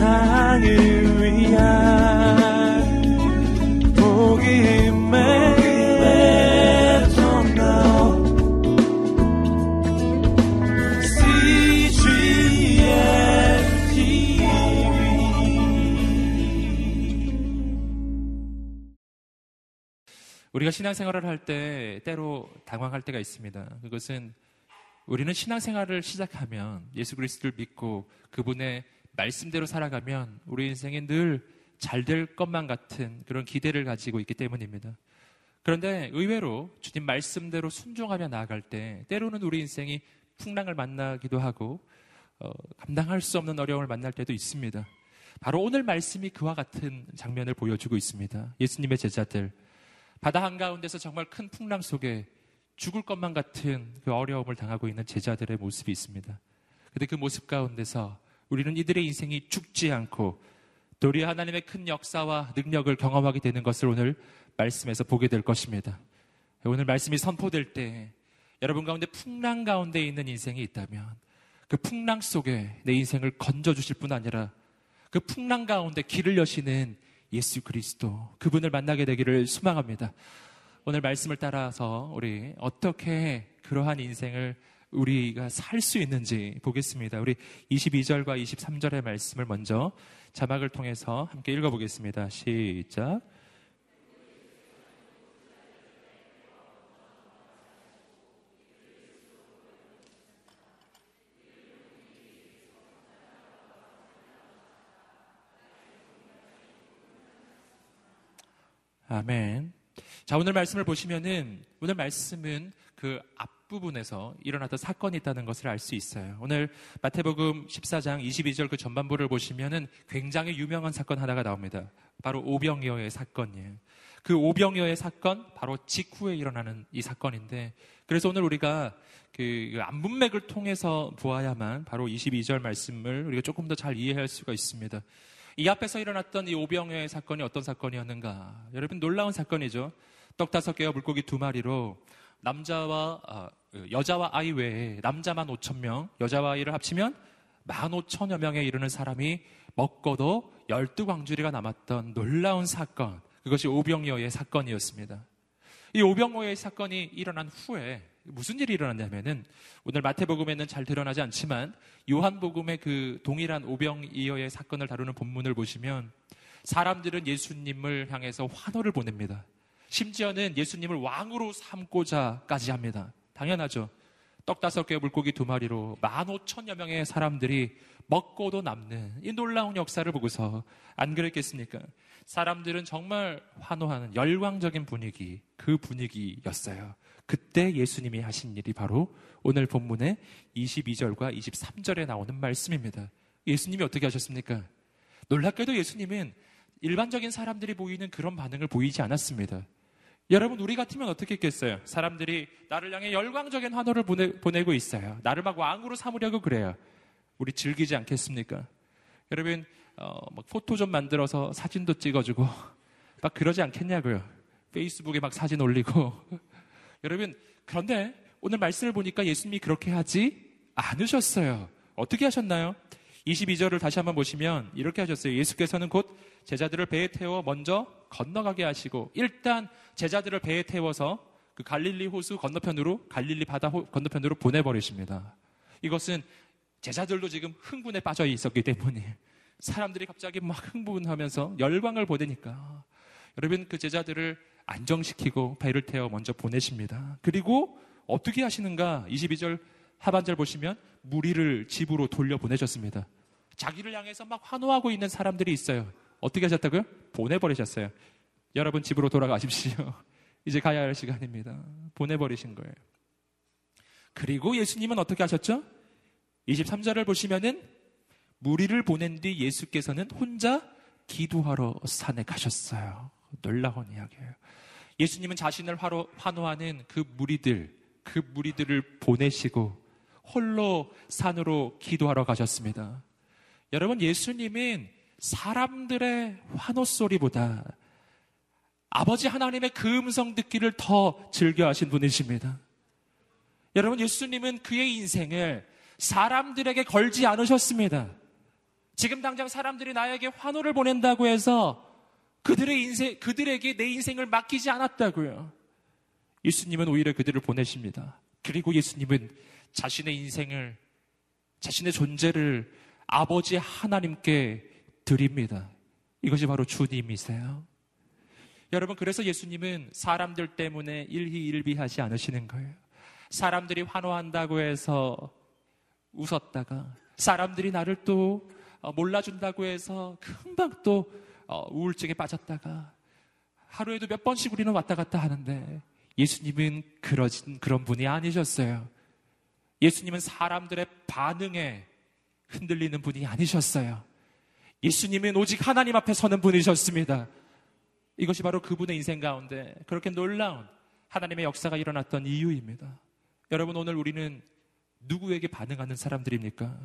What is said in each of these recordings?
세상을 위한 복음의 우리가 신앙생활을 할 때 때로 당황할 때가 있습니다. 그것은 우리는 신앙생활을 시작하면 예수 그리스도를 믿고 그분의 말씀대로 살아가면 우리 인생이 늘 잘 될 것만 같은 그런 기대를 가지고 있기 때문입니다. 그런데 의외로 주님 말씀대로 순종하며 나아갈 때 때로는 우리 인생이 풍랑을 만나기도 하고 어, 감당할 수 없는 어려움을 만날 때도 있습니다. 바로 오늘 말씀이 그와 같은 장면을 보여주고 있습니다. 예수님의 제자들 바다 한가운데서 정말 큰 풍랑 속에 죽을 것만 같은 그 어려움을 당하고 있는 제자들의 모습이 있습니다. 근데 그 모습 가운데서 우리는 이들의 인생이 죽지 않고 도리 하나님의 큰 역사와 능력을 경험하게 되는 것을 오늘 말씀에서 보게 될 것입니다. 오늘 말씀이 선포될 때 여러분 가운데 풍랑 가운데 있는 인생이 있다면 그 풍랑 속에 내 인생을 건져주실 뿐 아니라 그 풍랑 가운데 길을 여시는 예수 그리스도 그분을 만나게 되기를 소망합니다. 오늘 말씀을 따라서 우리 어떻게 그러한 인생을 우리가 살 수 있는지 보겠습니다. 우리 22절과 23절의 말씀을 먼저 자막을 통해서 함께 읽어보겠습니다. 시작. 아멘. 자, 오늘 말씀을 보시면은, 오늘 말씀은 그 앞 부분에서 일어났던 사건이 있다는 것을 알 수 있어요. 오늘 마태복음 14장 22절 그 전반부를 보시면은 굉장히 유명한 사건 하나가 나옵니다. 바로 오병이어의 사건이에요. 그 오병이어의 사건, 바로 직후에 일어나는 이 사건인데, 그래서 오늘 우리가 그 안문맥을 통해서 보아야만 바로 22절 말씀을 우리가 조금 더 잘 이해할 수가 있습니다. 이 앞에서 일어났던 이 오병여의 사건이 어떤 사건이었는가? 여러분 놀라운 사건이죠. 떡 다섯 개와 물고기 두 마리로 남자와 아, 여자와 아이 외에 남자만 5천 명, 여자와 아이를 합치면 만 오천여 명에 이르는 사람이 먹고도 열두 광주리가 남았던 놀라운 사건. 그것이 오병여의 사건이었습니다. 이 오병여의 사건이 일어난 후에 무슨 일이 일어났냐면은 오늘 마태복음에는 잘 드러나지 않지만 요한복음의 그 동일한 오병이어의 사건을 다루는 본문을 보시면 사람들은 예수님을 향해서 환호를 보냅니다. 심지어는 예수님을 왕으로 삼고자까지 합니다. 당연하죠. 떡 다섯 개 물고기 두 마리로 만 오천여 명의 사람들이 먹고도 남는 이 놀라운 역사를 보고서 안 그랬겠습니까? 사람들은 정말 환호하는 열광적인 분위기, 그 분위기였어요. 그때 예수님이 하신 일이 바로 오늘 본문의 22절과 23절에 나오는 말씀입니다. 예수님이 어떻게 하셨습니까? 놀랍게도 예수님은 일반적인 사람들이 보이는 그런 반응을 보이지 않았습니다. 여러분, 우리 같으면 어떻게 했겠어요? 사람들이 나를 향해 열광적인 환호를 보내, 고 있어요. 나를 막 왕으로 삼으려고 그래요. 우리 즐기지 않겠습니까? 여러분, 어, 막 포토 좀 만들어서 사진도 찍어주고, 막 그러지 않겠냐고요. 페이스북에 막 사진 올리고, 여러분, 그런데 오늘 말씀을 보니까 예수님이 그렇게 하지 않으셨어요. 어떻게 하셨나요? 22절을 다시 한번 보시면 이렇게 하셨어요. 예수께서는 곧 제자들을 배에 태워 먼저 건너가게 하시고 일단 제자들을 배에 태워서 그 갈릴리 호수 건너편으로 갈릴리 바다 건너편으로 보내버리십니다. 이것은 제자들도 지금 흥분에 빠져 있었기 때문에 사람들이 갑자기 막 흥분하면서 열광을 보내니까 여러분 그 제자들을 안정시키고 배를 태워 먼저 보내십니다. 그리고 어떻게 하시는가? 22절 하반절 보시면 무리를 집으로 돌려 보내셨습니다. 자기를 향해서 막 환호하고 있는 사람들이 있어요. 어떻게 하셨다고요? 보내버리셨어요. 여러분 집으로 돌아가십시오. 이제 가야 할 시간입니다. 보내버리신 거예요. 그리고 예수님은 어떻게 하셨죠? 23절을 보시면은 무리를 보낸 뒤 예수께서는 혼자 기도하러 산에 가셨어요. 놀라운 이야기예요. 예수님은 자신을 환호하는 그 무리들, 그 무리들을 보내시고 홀로 산으로 기도하러 가셨습니다. 여러분, 예수님은 사람들의 환호 소리보다 아버지 하나님의 그 음성 듣기를 더 즐겨하신 분이십니다. 여러분, 예수님은 그의 인생을 사람들에게 걸지 않으셨습니다. 지금 당장 사람들이 나에게 환호를 보낸다고 해서 그들의 인생, 그들에게 내 인생을 맡기지 않았다고요. 예수님은 오히려 그들을 보내십니다. 그리고 예수님은 자신의 인생을, 자신의 존재를 아버지 하나님께 드립니다. 이것이 바로 주님이세요. 여러분, 그래서 예수님은 사람들 때문에 일희일비하지 않으시는 거예요. 사람들이 환호한다고 해서 웃었다가, 사람들이 나를 또 어, 몰라준다고 해서 금방 또 어, 우울증에 빠졌다가, 하루에도 몇 번씩 우리는 왔다 갔다 하는데, 예수님은 그러진 그런 분이 아니셨어요. 예수님은 사람들의 반응에 흔들리는 분이 아니셨어요. 예수님은 오직 하나님 앞에 서는 분이셨습니다. 이것이 바로 그분의 인생 가운데 그렇게 놀라운 하나님의 역사가 일어났던 이유입니다. 여러분, 오늘 우리는 누구에게 반응하는 사람들입니까?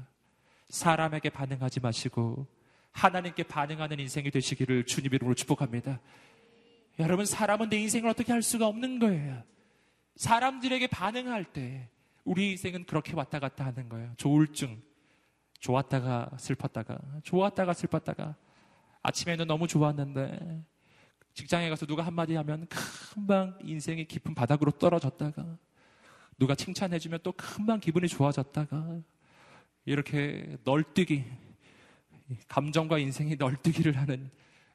사람에게 반응하지 마시고 하나님께 반응하는 인생이 되시기를 주님 이름으로 축복합니다. 여러분, 사람은 내 인생을 어떻게 할 수가 없는 거예요. 사람들에게 반응할 때 우리 인생은 그렇게 왔다 갔다 하는 거예요. 조울증. 좋았다가 슬펐다가, 좋았다가 슬펐다가, 아침에는 너무 좋았는데, 직장에 가서 누가 한마디 하면 금방 인생의 깊은 바닥으로 떨어졌다가, 누가 칭찬해주면 또 금방 기분이 좋아졌다가, 이렇게 널뛰기, 감정과 인생이 널뛰기를 하는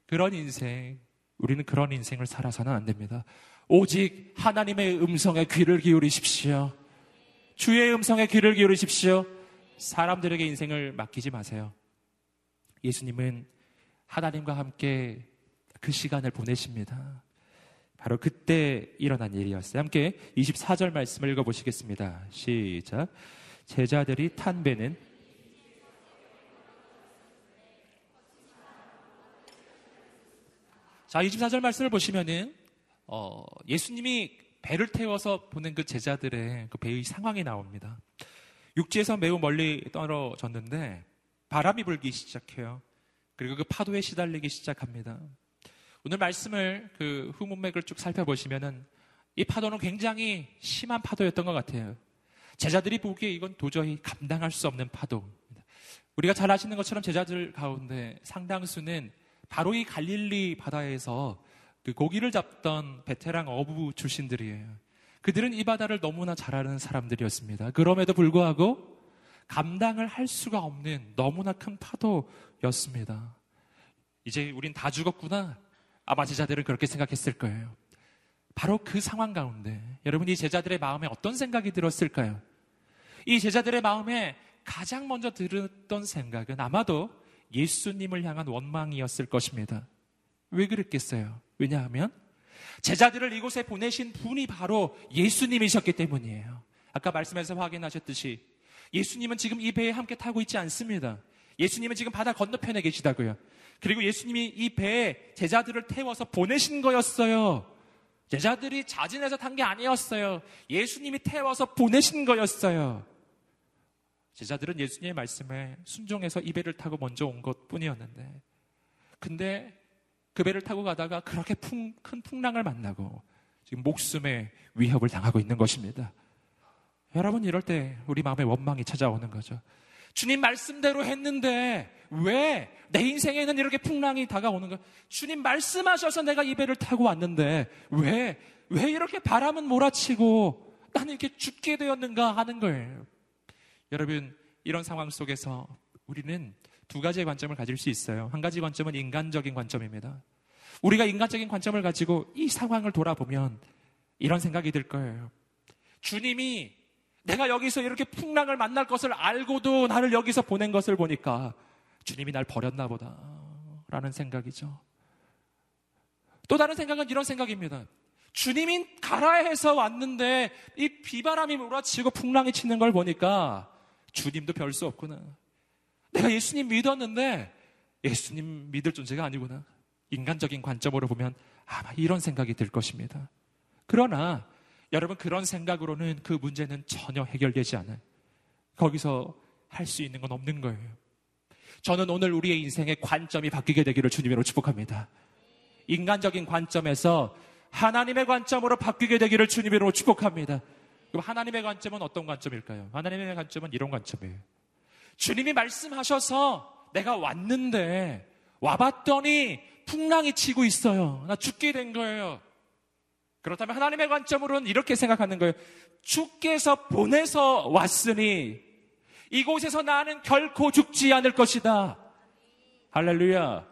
그런 인생, 우리는 그런 인생을 살아서는 안 됩니다. 오직 하나님의 음성에 귀를 기울이십시오. 주의 음성에 귀를 기울이십시오. 사람들에게 인생을 맡기지 마세요. 예수님은 하나님과 함께 그 시간을 보내십니다. 바로 그때 일어난 일이었어요. 함께 24절 말씀을 읽어보시겠습니다. 시작. 제자들이 탄 배는 자, 24절 말씀을 보시면은, 어, 예수님이 배를 태워서 보낸 그 제자들의 그 배의 상황이 나옵니다. 육지에서 매우 멀리 떨어졌는데 바람이 불기 시작해요. 그리고 그 파도에 시달리기 시작합니다. 오늘 말씀을 그 후문맥을 쭉 살펴보시면은 이 파도는 굉장히 심한 파도였던 것 같아요. 제자들이 보기에 이건 도저히 감당할 수 없는 파도입니다. 우리가 잘 아시는 것처럼 제자들 가운데 상당수는 바로 이 갈릴리 바다에서 그 고기를 잡던 베테랑 어부 출신들이에요. 그들은 이 바다를 너무나 잘 아는 사람들이었습니다. 그럼에도 불구하고 감당을 할 수가 없는 너무나 큰 파도였습니다. 이제 우린 다 죽었구나. 아마 제자들은 그렇게 생각했을 거예요. 바로 그 상황 가운데 여러분 이 제자들의 마음에 어떤 생각이 들었을까요? 이 제자들의 마음에 가장 먼저 들었던 생각은 아마도 예수님을 향한 원망이었을 것입니다. 왜 그랬겠어요? 왜냐하면 제자들을 이곳에 보내신 분이 바로 예수님이셨기 때문이에요. 아까 말씀에서 확인하셨듯이 예수님은 지금 이 배에 함께 타고 있지 않습니다. 예수님은 지금 바다 건너편에 계시다고요. 그리고 예수님이 이 배에 제자들을 태워서 보내신 거였어요. 제자들이 자진해서 탄 게 아니었어요. 예수님이 태워서 보내신 거였어요. 제자들은 예수님의 말씀에 순종해서 이 배를 타고 먼저 온 것 뿐이었는데, 근데 그 배를 타고 가다가 그렇게 풍, 큰 풍랑을 만나고 지금 목숨의 위협을 당하고 있는 것입니다. 여러분 이럴 때 우리 마음에 원망이 찾아오는 거죠. 주님 말씀대로 했는데 왜 내 인생에는 이렇게 풍랑이 다가오는 가? 주님 말씀하셔서 내가 이 배를 타고 왔는데 왜, 왜 이렇게 바람은 몰아치고 나는 이렇게 죽게 되었는가 하는 거예요. 여러분, 이런 상황 속에서 우리는 두 가지의 관점을 가질 수 있어요. 한 가지 관점은 인간적인 관점입니다. 우리가 인간적인 관점을 가지고 이 상황을 돌아보면 이런 생각이 들 거예요. 주님이 내가 여기서 이렇게 풍랑을 만날 것을 알고도 나를 여기서 보낸 것을 보니까 주님이 날 버렸나 보다. 라는 생각이죠. 또 다른 생각은 이런 생각입니다. 주님이 가라 해서 왔는데 이 비바람이 몰아치고 풍랑이 치는 걸 보니까 주님도 별 수 없구나. 내가 예수님 믿었는데 예수님 믿을 존재가 아니구나. 인간적인 관점으로 보면 아마 이런 생각이 들 것입니다. 그러나 여러분 그런 생각으로는 그 문제는 전혀 해결되지 않아요. 거기서 할 수 있는 건 없는 거예요. 저는 오늘 우리의 인생의 관점이 바뀌게 되기를 주님으로 축복합니다. 인간적인 관점에서 하나님의 관점으로 바뀌게 되기를 주님으로 축복합니다. 그럼 하나님의 관점은 어떤 관점일까요? 하나님의 관점은 이런 관점이에요. 주님이 말씀하셔서 내가 왔는데 와봤더니 풍랑이 치고 있어요. 나 죽게 된 거예요. 그렇다면 하나님의 관점으로는 이렇게 생각하는 거예요. 주께서 보내서 왔으니 이곳에서 나는 결코 죽지 않을 것이다. 할렐루야.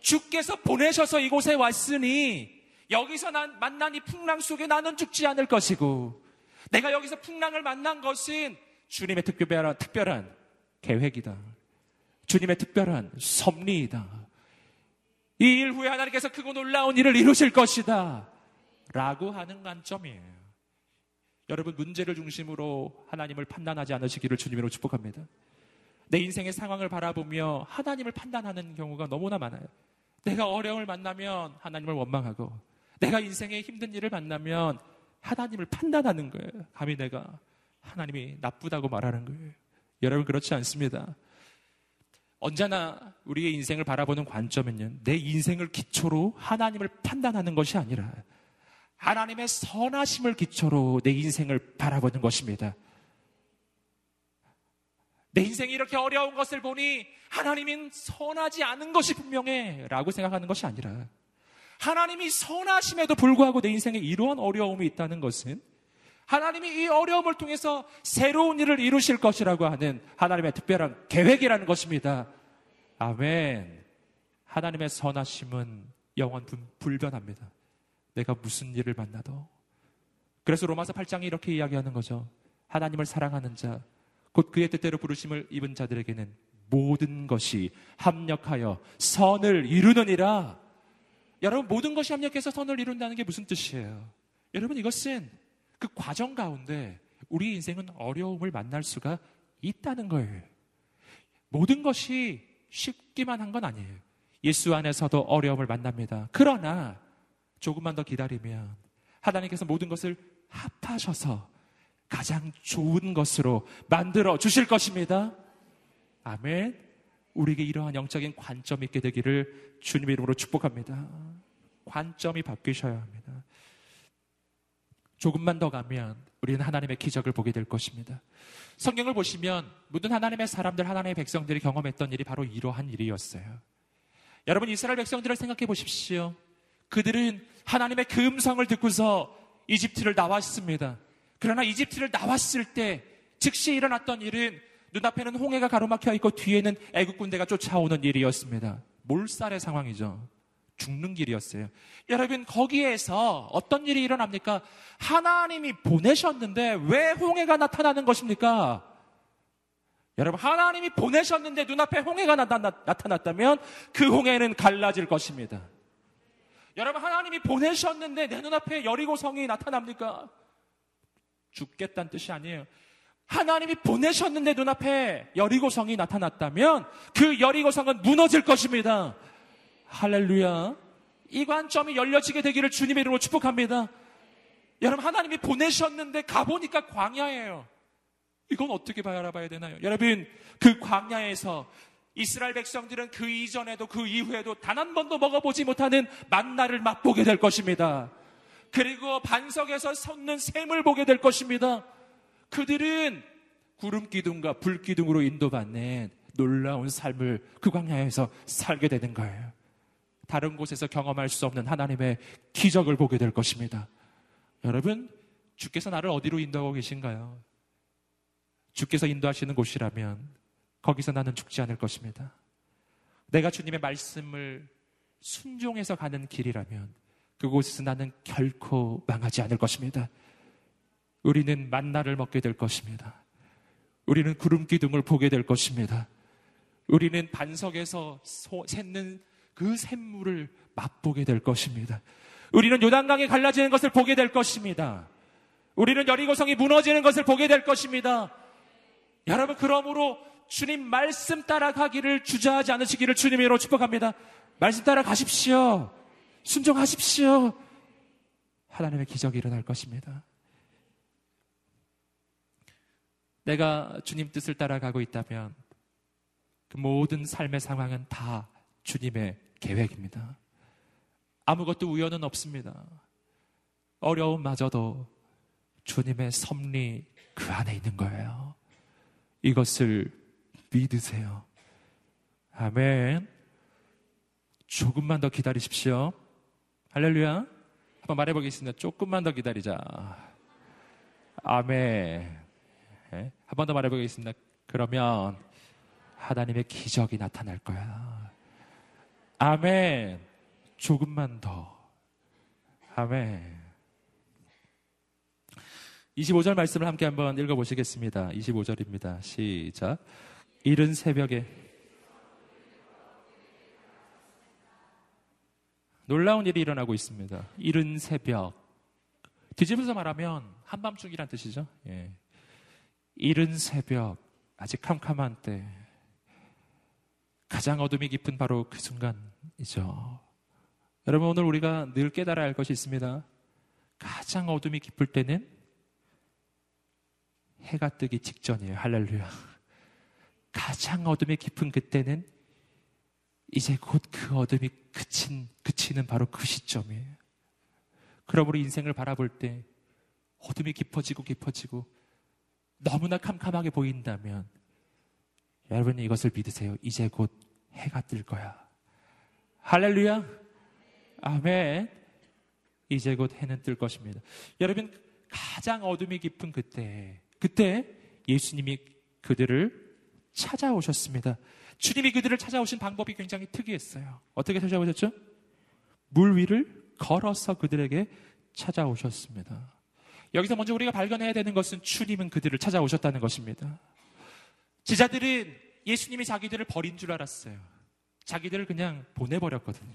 주께서 보내셔서 이곳에 왔으니 여기서 난 만난 이 풍랑 속에 나는 죽지 않을 것이고 내가 여기서 풍랑을 만난 것은 주님의 특별한 특별한 계획이다. 주님의 특별한 섭리이다. 이 일 후에 하나님께서 크고 놀라운 일을 이루실 것이다. 라고 하는 관점이에요. 여러분 문제를 중심으로 하나님을 판단하지 않으시기를 주님으로 축복합니다. 내 인생의 상황을 바라보며 하나님을 판단하는 경우가 너무나 많아요. 내가 어려움을 만나면 하나님을 원망하고 내가 인생의 힘든 일을 만나면 하나님을 판단하는 거예요. 감히 내가 하나님이 나쁘다고 말하는 거예요. 여러분 그렇지 않습니다. 언제나 우리의 인생을 바라보는 관점은요. 내 인생을 기초로 하나님을 판단하는 것이 아니라 하나님의 선하심을 기초로 내 인생을 바라보는 것입니다. 내 인생이 이렇게 어려운 것을 보니 하나님은 선하지 않은 것이 분명해 라고 생각하는 것이 아니라 하나님이 선하심에도 불구하고 내 인생에 이러한 어려움이 있다는 것은 하나님이 이 어려움을 통해서 새로운 일을 이루실 것이라고 하는 하나님의 특별한 계획이라는 것입니다. 아멘. 하나님의 선하심은 영원 불변합니다. 내가 무슨 일을 만나도. 그래서 로마서 8장이 이렇게 이야기하는 거죠. 하나님을 사랑하는 자, 곧 그의 뜻대로 부르심을 입은 자들에게는 모든 것이 합력하여 선을 이루느니라. 여러분, 모든 것이 합력해서 선을 이룬다는 게 무슨 뜻이에요? 여러분, 이것은 그 과정 가운데 우리 인생은 어려움을 만날 수가 있다는 거예요. 모든 것이 쉽기만 한 건 아니에요. 예수 안에서도 어려움을 만납니다. 그러나 조금만 더 기다리면 하나님께서 모든 것을 합하셔서 가장 좋은 것으로 만들어 주실 것입니다. 아멘. 우리에게 이러한 영적인 관점이 있게 되기를 주님의 이름으로 축복합니다. 관점이 바뀌셔야 합니다. 조금만 더 가면 우리는 하나님의 기적을 보게 될 것입니다. 성경을 보시면 모든 하나님의 사람들, 하나님의 백성들이 경험했던 일이 바로 이러한 일이었어요. 여러분 이스라엘 백성들을 생각해 보십시오. 그들은 하나님의 금성을 듣고서 이집트를 나왔습니다. 그러나 이집트를 나왔을 때 즉시 일어났던 일은 눈앞에는 홍해가 가로막혀 있고 뒤에는 애국 군대가 쫓아오는 일이었습니다. 몰살의 상황이죠. 죽는 길이었어요. 여러분 거기에서 어떤 일이 일어납니까? 하나님이 보내셨는데 왜 홍해가 나타나는 것입니까? 여러분 하나님이 보내셨는데 눈앞에 홍해가 나타났다면 그 홍해는 갈라질 것입니다. 여러분 하나님이 보내셨는데 내 눈앞에 여리고성이 나타납니까? 죽겠다는 뜻이 아니에요. 하나님이 보내셨는데 눈앞에 여리고성이 나타났다면 그 여리고성은 무너질 것입니다. 할렐루야. 이 관점이 열려지게 되기를 주님의 이름으로 축복합니다. 여러분 하나님이 보내셨는데 가보니까 광야예요. 이건 어떻게 바라봐야 되나요? 여러분 그 광야에서 이스라엘 백성들은 그 이전에도 그 이후에도 단 한 번도 먹어보지 못하는 만나를 맛보게 될 것입니다. 그리고 반석에서 솟는 샘을 보게 될 것입니다. 그들은 구름 기둥과 불 기둥으로 인도받는 놀라운 삶을 그 광야에서 살게 되는 거예요. 다른 곳에서 경험할 수 없는 하나님의 기적을 보게 될 것입니다. 여러분, 주께서 나를 어디로 인도하고 계신가요? 주께서 인도하시는 곳이라면 거기서 나는 죽지 않을 것입니다. 내가 주님의 말씀을 순종해서 가는 길이라면 그곳에서 나는 결코 망하지 않을 것입니다. 우리는 만나를 먹게 될 것입니다. 우리는 구름 기둥을 보게 될 것입니다. 우리는 반석에서 솟는 그 샘물을 맛보게 될 것입니다. 우리는 요단강이 갈라지는 것을 보게 될 것입니다. 우리는 여리고성이 무너지는 것을 보게 될 것입니다. 여러분 그러므로 주님 말씀 따라가기를 주저하지 않으시기를 주님으로 축복합니다. 말씀 따라 가십시오. 순종하십시오. 하나님의 기적이 일어날 것입니다. 내가 주님 뜻을 따라가고 있다면 그 모든 삶의 상황은 다 주님의 계획입니다. 아무것도 우연은 없습니다. 어려움마저도 주님의 섭리 그 안에 있는 거예요. 이것을 믿으세요. 아멘. 조금만 더 기다리십시오. 할렐루야. 한번 말해보겠습니다. 조금만 더 기다리자. 아멘. 네? 한번 더 말해보겠습니다. 그러면 하나님의 기적이 나타날 거야. 아멘. 조금만 더. 아멘. 25절 말씀을 함께 한번 읽어보시겠습니다. 25절입니다. 시작. 이른 새벽에 놀라운 일이 일어나고 있습니다. 이른 새벽. 뒤집어서 말하면 한밤중이란 뜻이죠. 예. 이른 새벽, 아직 캄캄한 때, 가장 어둠이 깊은 바로 그 순간이죠. 여러분, 오늘 우리가 늘 깨달아야 할 것이 있습니다. 가장 어둠이 깊을 때는 해가 뜨기 직전이에요. 할렐루야. 가장 어둠이 깊은 그때는 이제 곧 그 어둠이 그친, 그치는 바로 그 시점이에요. 그러므로 인생을 바라볼 때 어둠이 깊어지고 깊어지고 너무나 캄캄하게 보인다면 여러분이 이것을 믿으세요. 이제 곧 해가 뜰 거야. 할렐루야. 아멘. 이제 곧 해는 뜰 것입니다. 여러분 가장 어둠이 깊은 그때 그때 예수님이 그들을 찾아오셨습니다. 주님이 그들을 찾아오신 방법이 굉장히 특이했어요. 어떻게 찾아오셨죠? 물 위를 걸어서 그들에게 찾아오셨습니다. 여기서 먼저 우리가 발견해야 되는 것은 주님은 그들을 찾아오셨다는 것입니다. 제자들은 예수님이 자기들을 버린 줄 알았어요. 자기들을 그냥 보내버렸거든요.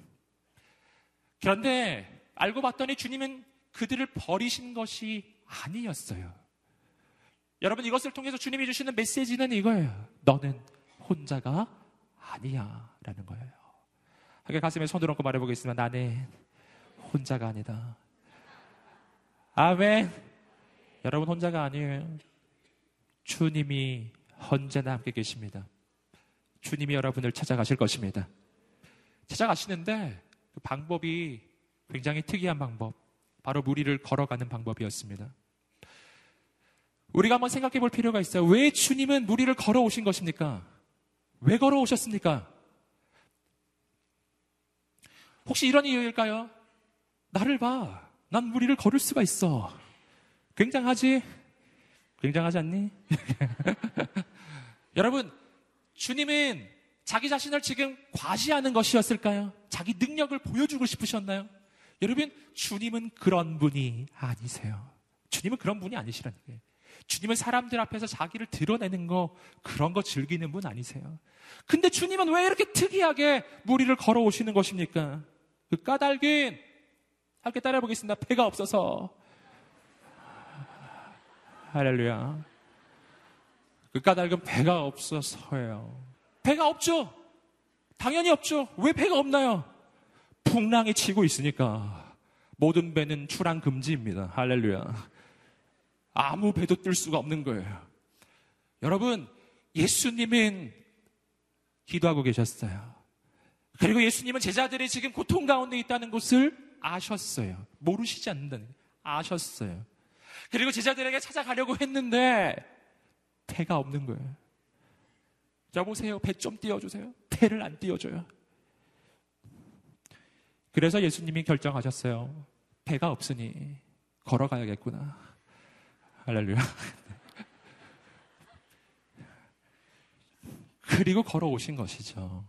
그런데 알고 봤더니 주님은 그들을 버리신 것이 아니었어요. 여러분 이것을 통해서 주님이 주시는 메시지는 이거예요. 너는 혼자가 아니야. 라는 거예요. 하게 가슴에 손을 얹고 말해보겠습니다. 나는 혼자가 아니다. 아멘. 여러분 혼자가 아니에요. 주님이 언제나 함께 계십니다. 주님이 여러분을 찾아가실 것입니다. 찾아가시는데 그 방법이 굉장히 특이한 방법. 바로 무리를 걸어가는 방법이었습니다. 우리가 한번 생각해 볼 필요가 있어요. 왜 주님은 무리를 걸어오신 것입니까? 왜 걸어오셨습니까? 혹시 이런 이유일까요? 나를 봐. 난 무리를 걸을 수가 있어. 굉장하지? 굉장하지 않니? 여러분, 주님은 자기 자신을 지금 과시하는 것이었을까요? 자기 능력을 보여주고 싶으셨나요? 여러분, 주님은 그런 분이 아니세요. 주님은 그런 분이 아니시라는 거예요. 주님은 사람들 앞에서 자기를 드러내는 거, 그런 거 즐기는 분 아니세요. 근데 주님은 왜 이렇게 특이하게 무리를 걸어오시는 것입니까? 그 까닭은, 함께 따라해보겠습니다. 배가 없어서. 할렐루야. 그 까닭은 배가 없어서예요. 배가 없죠? 당연히 없죠. 왜 배가 없나요? 풍랑이 치고 있으니까. 모든 배는 출항 금지입니다. 할렐루야. 아무 배도 뜰 수가 없는 거예요. 여러분, 예수님은 기도하고 계셨어요. 그리고 예수님은 제자들이 지금 고통 가운데 있다는 것을 아셨어요. 모르시지 않는다는. 아셨어요. 그리고 제자들에게 찾아가려고 했는데 배가 없는 거예요. 여보세요. 배 좀 띄워주세요. 배를 안 띄워줘요. 그래서 예수님이 결정하셨어요. 배가 없으니 걸어가야겠구나. 할렐루야. 그리고 걸어오신 것이죠.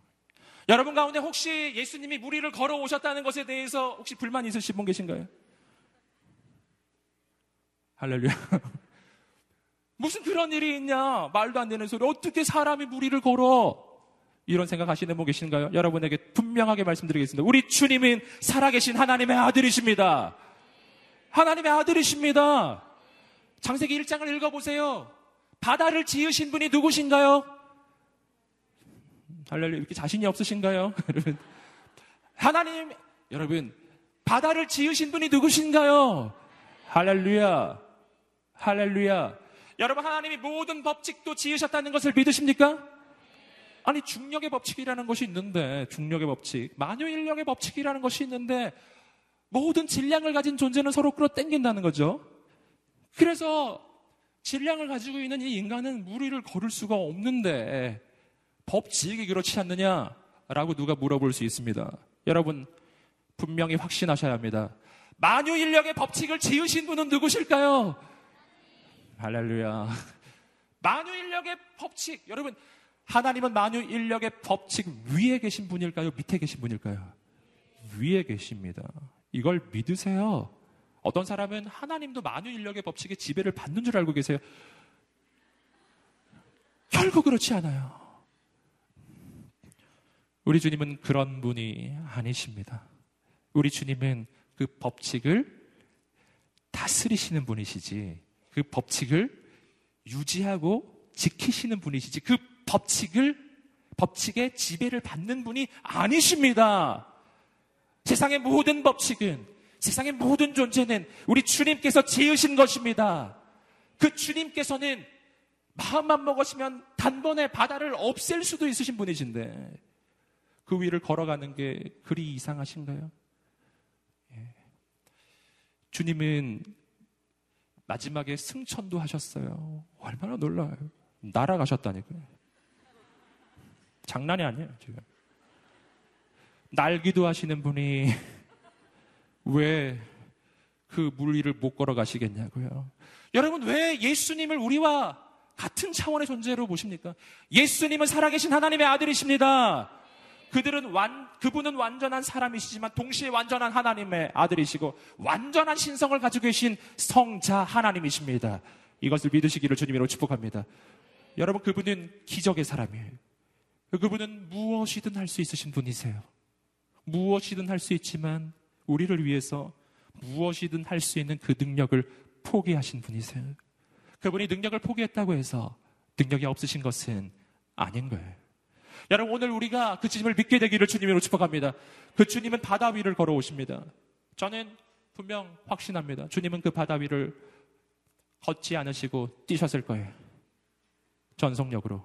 여러분 가운데 혹시 예수님이 무리를 걸어오셨다는 것에 대해서 혹시 불만 있으신 분 계신가요? 할렐루야. 무슨 그런 일이 있냐? 말도 안 되는 소리. 어떻게 사람이 무리를 걸어? 이런 생각하시는 분 계신가요? 여러분에게 분명하게 말씀드리겠습니다. 우리 주님은 살아계신 하나님의 아들이십니다. 하나님의 아들이십니다. 창세기 1장을 읽어보세요. 바다를 지으신 분이 누구신가요? 할렐루야, 이렇게 자신이 없으신가요? 여러분. 하나님, 여러분, 바다를 지으신 분이 누구신가요? 할렐루야. 할렐루야. 여러분, 하나님이 모든 법칙도 지으셨다는 것을 믿으십니까? 아니, 중력의 법칙이라는 것이 있는데, 중력의 법칙, 만유 인력의 법칙이라는 것이 있는데, 모든 질량을 가진 존재는 서로 끌어당긴다는 거죠. 그래서 질량을 가지고 있는 이 인간은 무리를 걸을 수가 없는데 법칙이 그렇지 않느냐? 라고 누가 물어볼 수 있습니다. 여러분, 분명히 확신하셔야 합니다. 만유 인력의 법칙을 지으신 분은 누구실까요? 할렐루야. 만유 인력의 법칙. 여러분, 하나님은 만유 인력의 법칙 위에 계신 분일까요? 밑에 계신 분일까요? 위에 계십니다. 이걸 믿으세요. 어떤 사람은 하나님도 만유 인력의 법칙에 지배를 받는 줄 알고 계세요. 결국 그렇지 않아요. 우리 주님은 그런 분이 아니십니다. 우리 주님은 그 법칙을 다스리시는 분이시지, 그 법칙을 유지하고 지키시는 분이시지, 그 법칙을, 법칙의 지배를 받는 분이 아니십니다. 세상의 모든 법칙은, 세상의 모든 존재는 우리 주님께서 지으신 것입니다. 그 주님께서는 마음만 먹으시면 단번에 바다를 없앨 수도 있으신 분이신데, 그 위를 걸어가는 게 그리 이상하신가요? 예. 주님은 마지막에 승천도 하셨어요. 얼마나 놀라요. 날아가셨다니까요. 장난이 아니에요, 지금. 날기도 하시는 분이 왜 그물 위를 못 걸어가시겠냐고요. 여러분, 왜 예수님을 우리와 같은 차원의 존재로 보십니까? 예수님은 살아계신 하나님의 아들이십니다. 그들은 완, 그분은 완전한 사람이시지만 동시에 완전한 하나님의 아들이시고 완전한 신성을 가지고 계신 성자 하나님이십니다. 이것을 믿으시기를 주님으로 축복합니다. 여러분, 그분은 기적의 사람이에요. 그분은 무엇이든 할 수 있으신 분이세요. 무엇이든 할 수 있지만 우리를 위해서 무엇이든 할 수 있는 그 능력을 포기하신 분이세요. 그분이 능력을 포기했다고 해서 능력이 없으신 것은 아닌 거예요. 여러분 오늘 우리가 그 주님을 믿게 되기를 주님으로 축복합니다. 그 주님은 바다 위를 걸어오십니다. 저는 분명 확신합니다. 주님은 그 바다 위를 걷지 않으시고 뛰셨을 거예요. 전속력으로.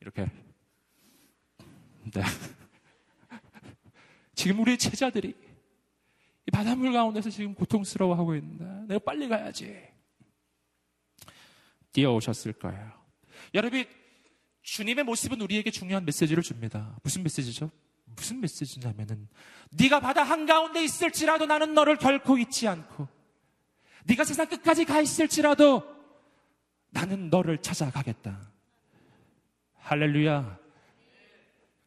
이렇게. 네. 지금 우리 제자들이 이 바닷물 가운데서 지금 고통스러워하고 있는다. 내가 빨리 가야지. 뛰어오셨을 거예요. 여러분, 주님의 모습은 우리에게 중요한 메시지를 줍니다. 무슨 메시지죠? 무슨 메시지냐면은 네가 바다 한가운데 있을지라도 나는 너를 결코 잊지 않고 네가 세상 끝까지 가 있을지라도 나는 너를 찾아가겠다. 할렐루야.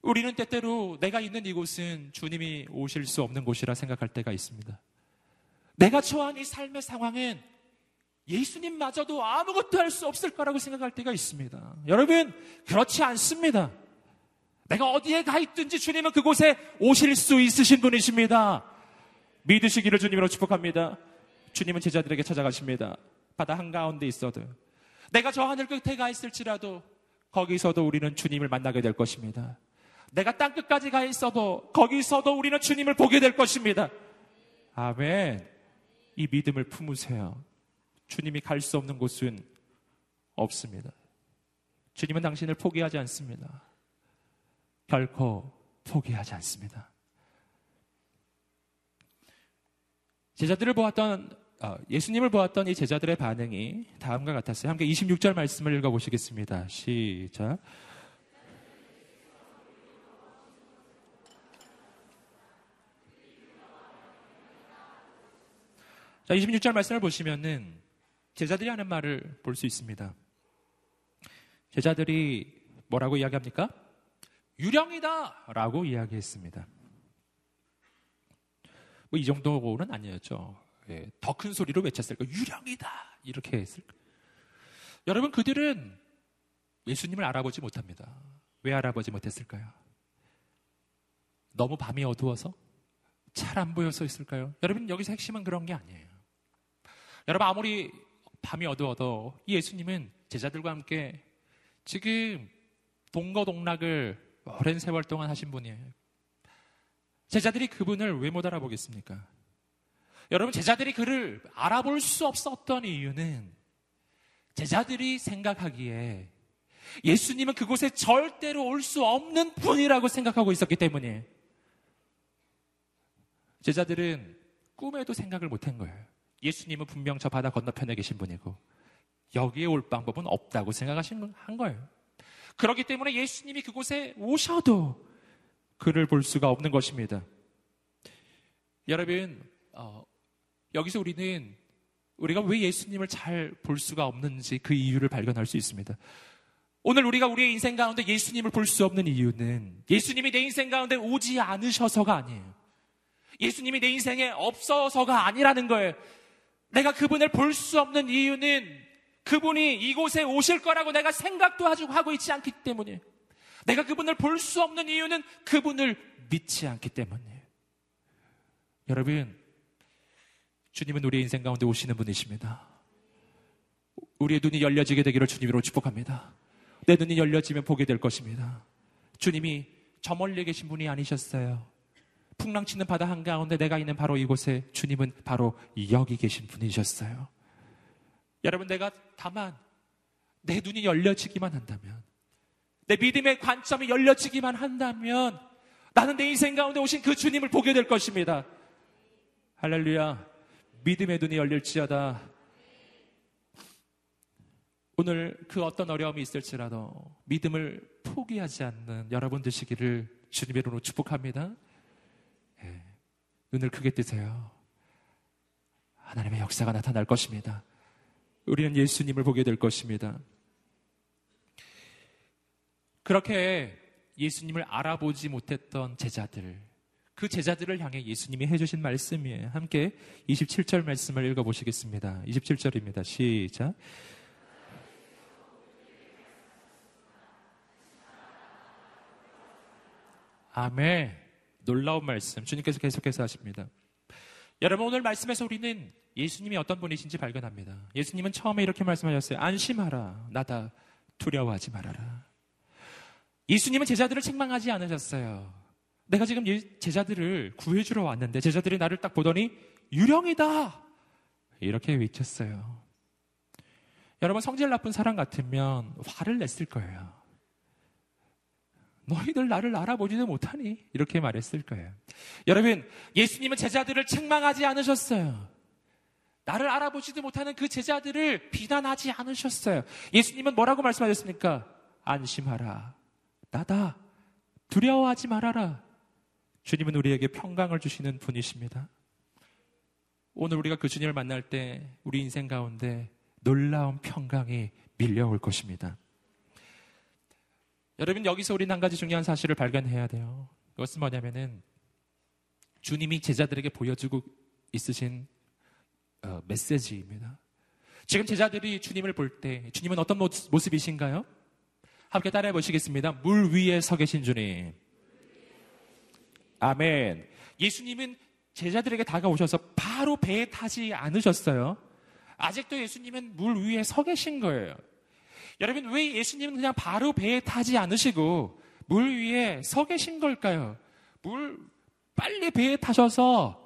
우리는 때때로 내가 있는 이곳은 주님이 오실 수 없는 곳이라 생각할 때가 있습니다. 내가 처한 이 삶의 상황은 예수님마저도 아무것도 할 수 없을 거라고 생각할 때가 있습니다. 여러분, 그렇지 않습니다. 내가 어디에 가 있든지 주님은 그곳에 오실 수 있으신 분이십니다. 믿으시기를 주님으로 축복합니다. 주님은 제자들에게 찾아가십니다. 바다 한가운데 있어도. 내가 저 하늘 끝에 가 있을지라도 거기서도 우리는 주님을 만나게 될 것입니다. 내가 땅 끝까지 가 있어도 거기서도 우리는 주님을 보게 될 것입니다. 아멘. 이 믿음을 품으세요. 주님이 갈 수 없는 곳은 없습니다. 주님은 당신을 포기하지 않습니다. 결코 포기하지 않습니다. 제자들을 보았던 어, 예수님을 보았던 이 제자들의 반응이 다음과 같았어요. 함께 26절 말씀을 읽어보시겠습니다. 시작. 자, 26절 말씀을 보시면은 제자들이 하는 말을 볼 수 있습니다. 제자들이 뭐라고 이야기합니까? 유령이다! 라고 이야기했습니다. 뭐 이 정도는 아니었죠. 예, 더 큰 소리로 외쳤을까? 유령이다! 이렇게 했을까? 여러분, 그들은 예수님을 알아보지 못합니다. 왜 알아보지 못했을까요? 너무 밤이 어두워서? 잘 안 보여서 있을까요? 여러분, 여기서 핵심은 그런 게 아니에요. 여러분, 아무리 밤이 어두워도 이 예수님은 제자들과 함께 지금 동거동락을 오랜 세월 동안 하신 분이에요. 제자들이 그분을 왜 못 알아보겠습니까? 여러분, 제자들이 그를 알아볼 수 없었던 이유는 제자들이 생각하기에 예수님은 그곳에 절대로 올 수 없는 분이라고 생각하고 있었기 때문이에요. 제자들은 꿈에도 생각을 못한 거예요. 예수님은 분명 저 바다 건너편에 계신 분이고 여기에 올 방법은 없다고 생각하신 한 거예요. 그렇기 때문에 예수님이 그곳에 오셔도 그를 볼 수가 없는 것입니다. 여러분, 어, 여기서 우리는 우리가 왜 예수님을 잘 볼 수가 없는지 그 이유를 발견할 수 있습니다. 오늘 우리가 우리의 인생 가운데 예수님을 볼 수 없는 이유는 예수님이 내 인생 가운데 오지 않으셔서가 아니에요. 예수님이 내 인생에 없어서가 아니라는 거예요. 내가 그분을 볼 수 없는 이유는 그분이 이곳에 오실 거라고 내가 생각도 하고 있지 않기 때문에 내가 그분을 볼 수 없는 이유는 그분을 믿지 않기 때문이에요. 여러분, 주님은 우리의 인생 가운데 오시는 분이십니다. 우리의 눈이 열려지게 되기를 주님으로 축복합니다. 내 눈이 열려지면 보게 될 것입니다. 주님이 저 멀리 계신 분이 아니셨어요. 풍랑치는 바다 한가운데 내가 있는 바로 이곳에 주님은 바로 여기 계신 분이셨어요. 여러분, 내가 다만 내 눈이 열려지기만 한다면, 내 믿음의 관점이 열려지기만 한다면, 나는 내 인생 가운데 오신 그 주님을 보게 될 것입니다. 할렐루야. 믿음의 눈이 열릴지어다. 오늘 그 어떤 어려움이 있을지라도 믿음을 포기하지 않는 여러분 되시기를 주님의 이름으로 축복합니다. 예, 눈을 크게 뜨세요. 하나님의 역사가 나타날 것입니다. 우리는 예수님을 보게 될 것입니다. 그렇게 예수님을 알아보지 못했던 제자들, 그 제자들을 향해 예수님이 해주신 말씀이에요. 함께 27절 말씀을 읽어보시겠습니다. 27절입니다. 시작. 아멘. 놀라운 말씀. 주님께서 계속해서 하십니다. 여러분, 오늘 말씀에서 우리는 예수님이 어떤 분이신지 발견합니다. 예수님은 처음에 이렇게 말씀하셨어요. 안심하라. 나다. 두려워하지 말아라. 예수님은 제자들을 책망하지 않으셨어요. 내가 지금 제자들을 구해주러 왔는데 제자들이 나를 딱 보더니 유령이다! 이렇게 외쳤어요. 여러분, 성질 나쁜 사람 같으면 화를 냈을 거예요. 너희들 나를 알아보지도 못하니? 이렇게 말했을 거예요. 여러분, 예수님은 제자들을 책망하지 않으셨어요. 나를 알아보지도 못하는 그 제자들을 비난하지 않으셨어요. 예수님은 뭐라고 말씀하셨습니까? 안심하라. 나다. 두려워하지 말아라. 주님은 우리에게 평강을 주시는 분이십니다. 오늘 우리가 그 주님을 만날 때 우리 인생 가운데 놀라운 평강이 밀려올 것입니다. 여러분 여기서 우리는 한 가지 중요한 사실을 발견해야 돼요. 그것은 뭐냐면은 주님이 제자들에게 보여주고 있으신 어, 메시지입니다. 지금 제자들이 주님을 볼 때 주님은 어떤 모습이신가요? 함께 따라해 보시겠습니다. 물 위에 서 계신 주님. 아멘. 예수님은 제자들에게 다가오셔서 바로 배에 타지 않으셨어요. 아직도 예수님은 물 위에 서 계신 거예요. 여러분, 왜 예수님은 그냥 바로 배에 타지 않으시고 물 위에 서 계신 걸까요? 물, 빨리 배에 타셔서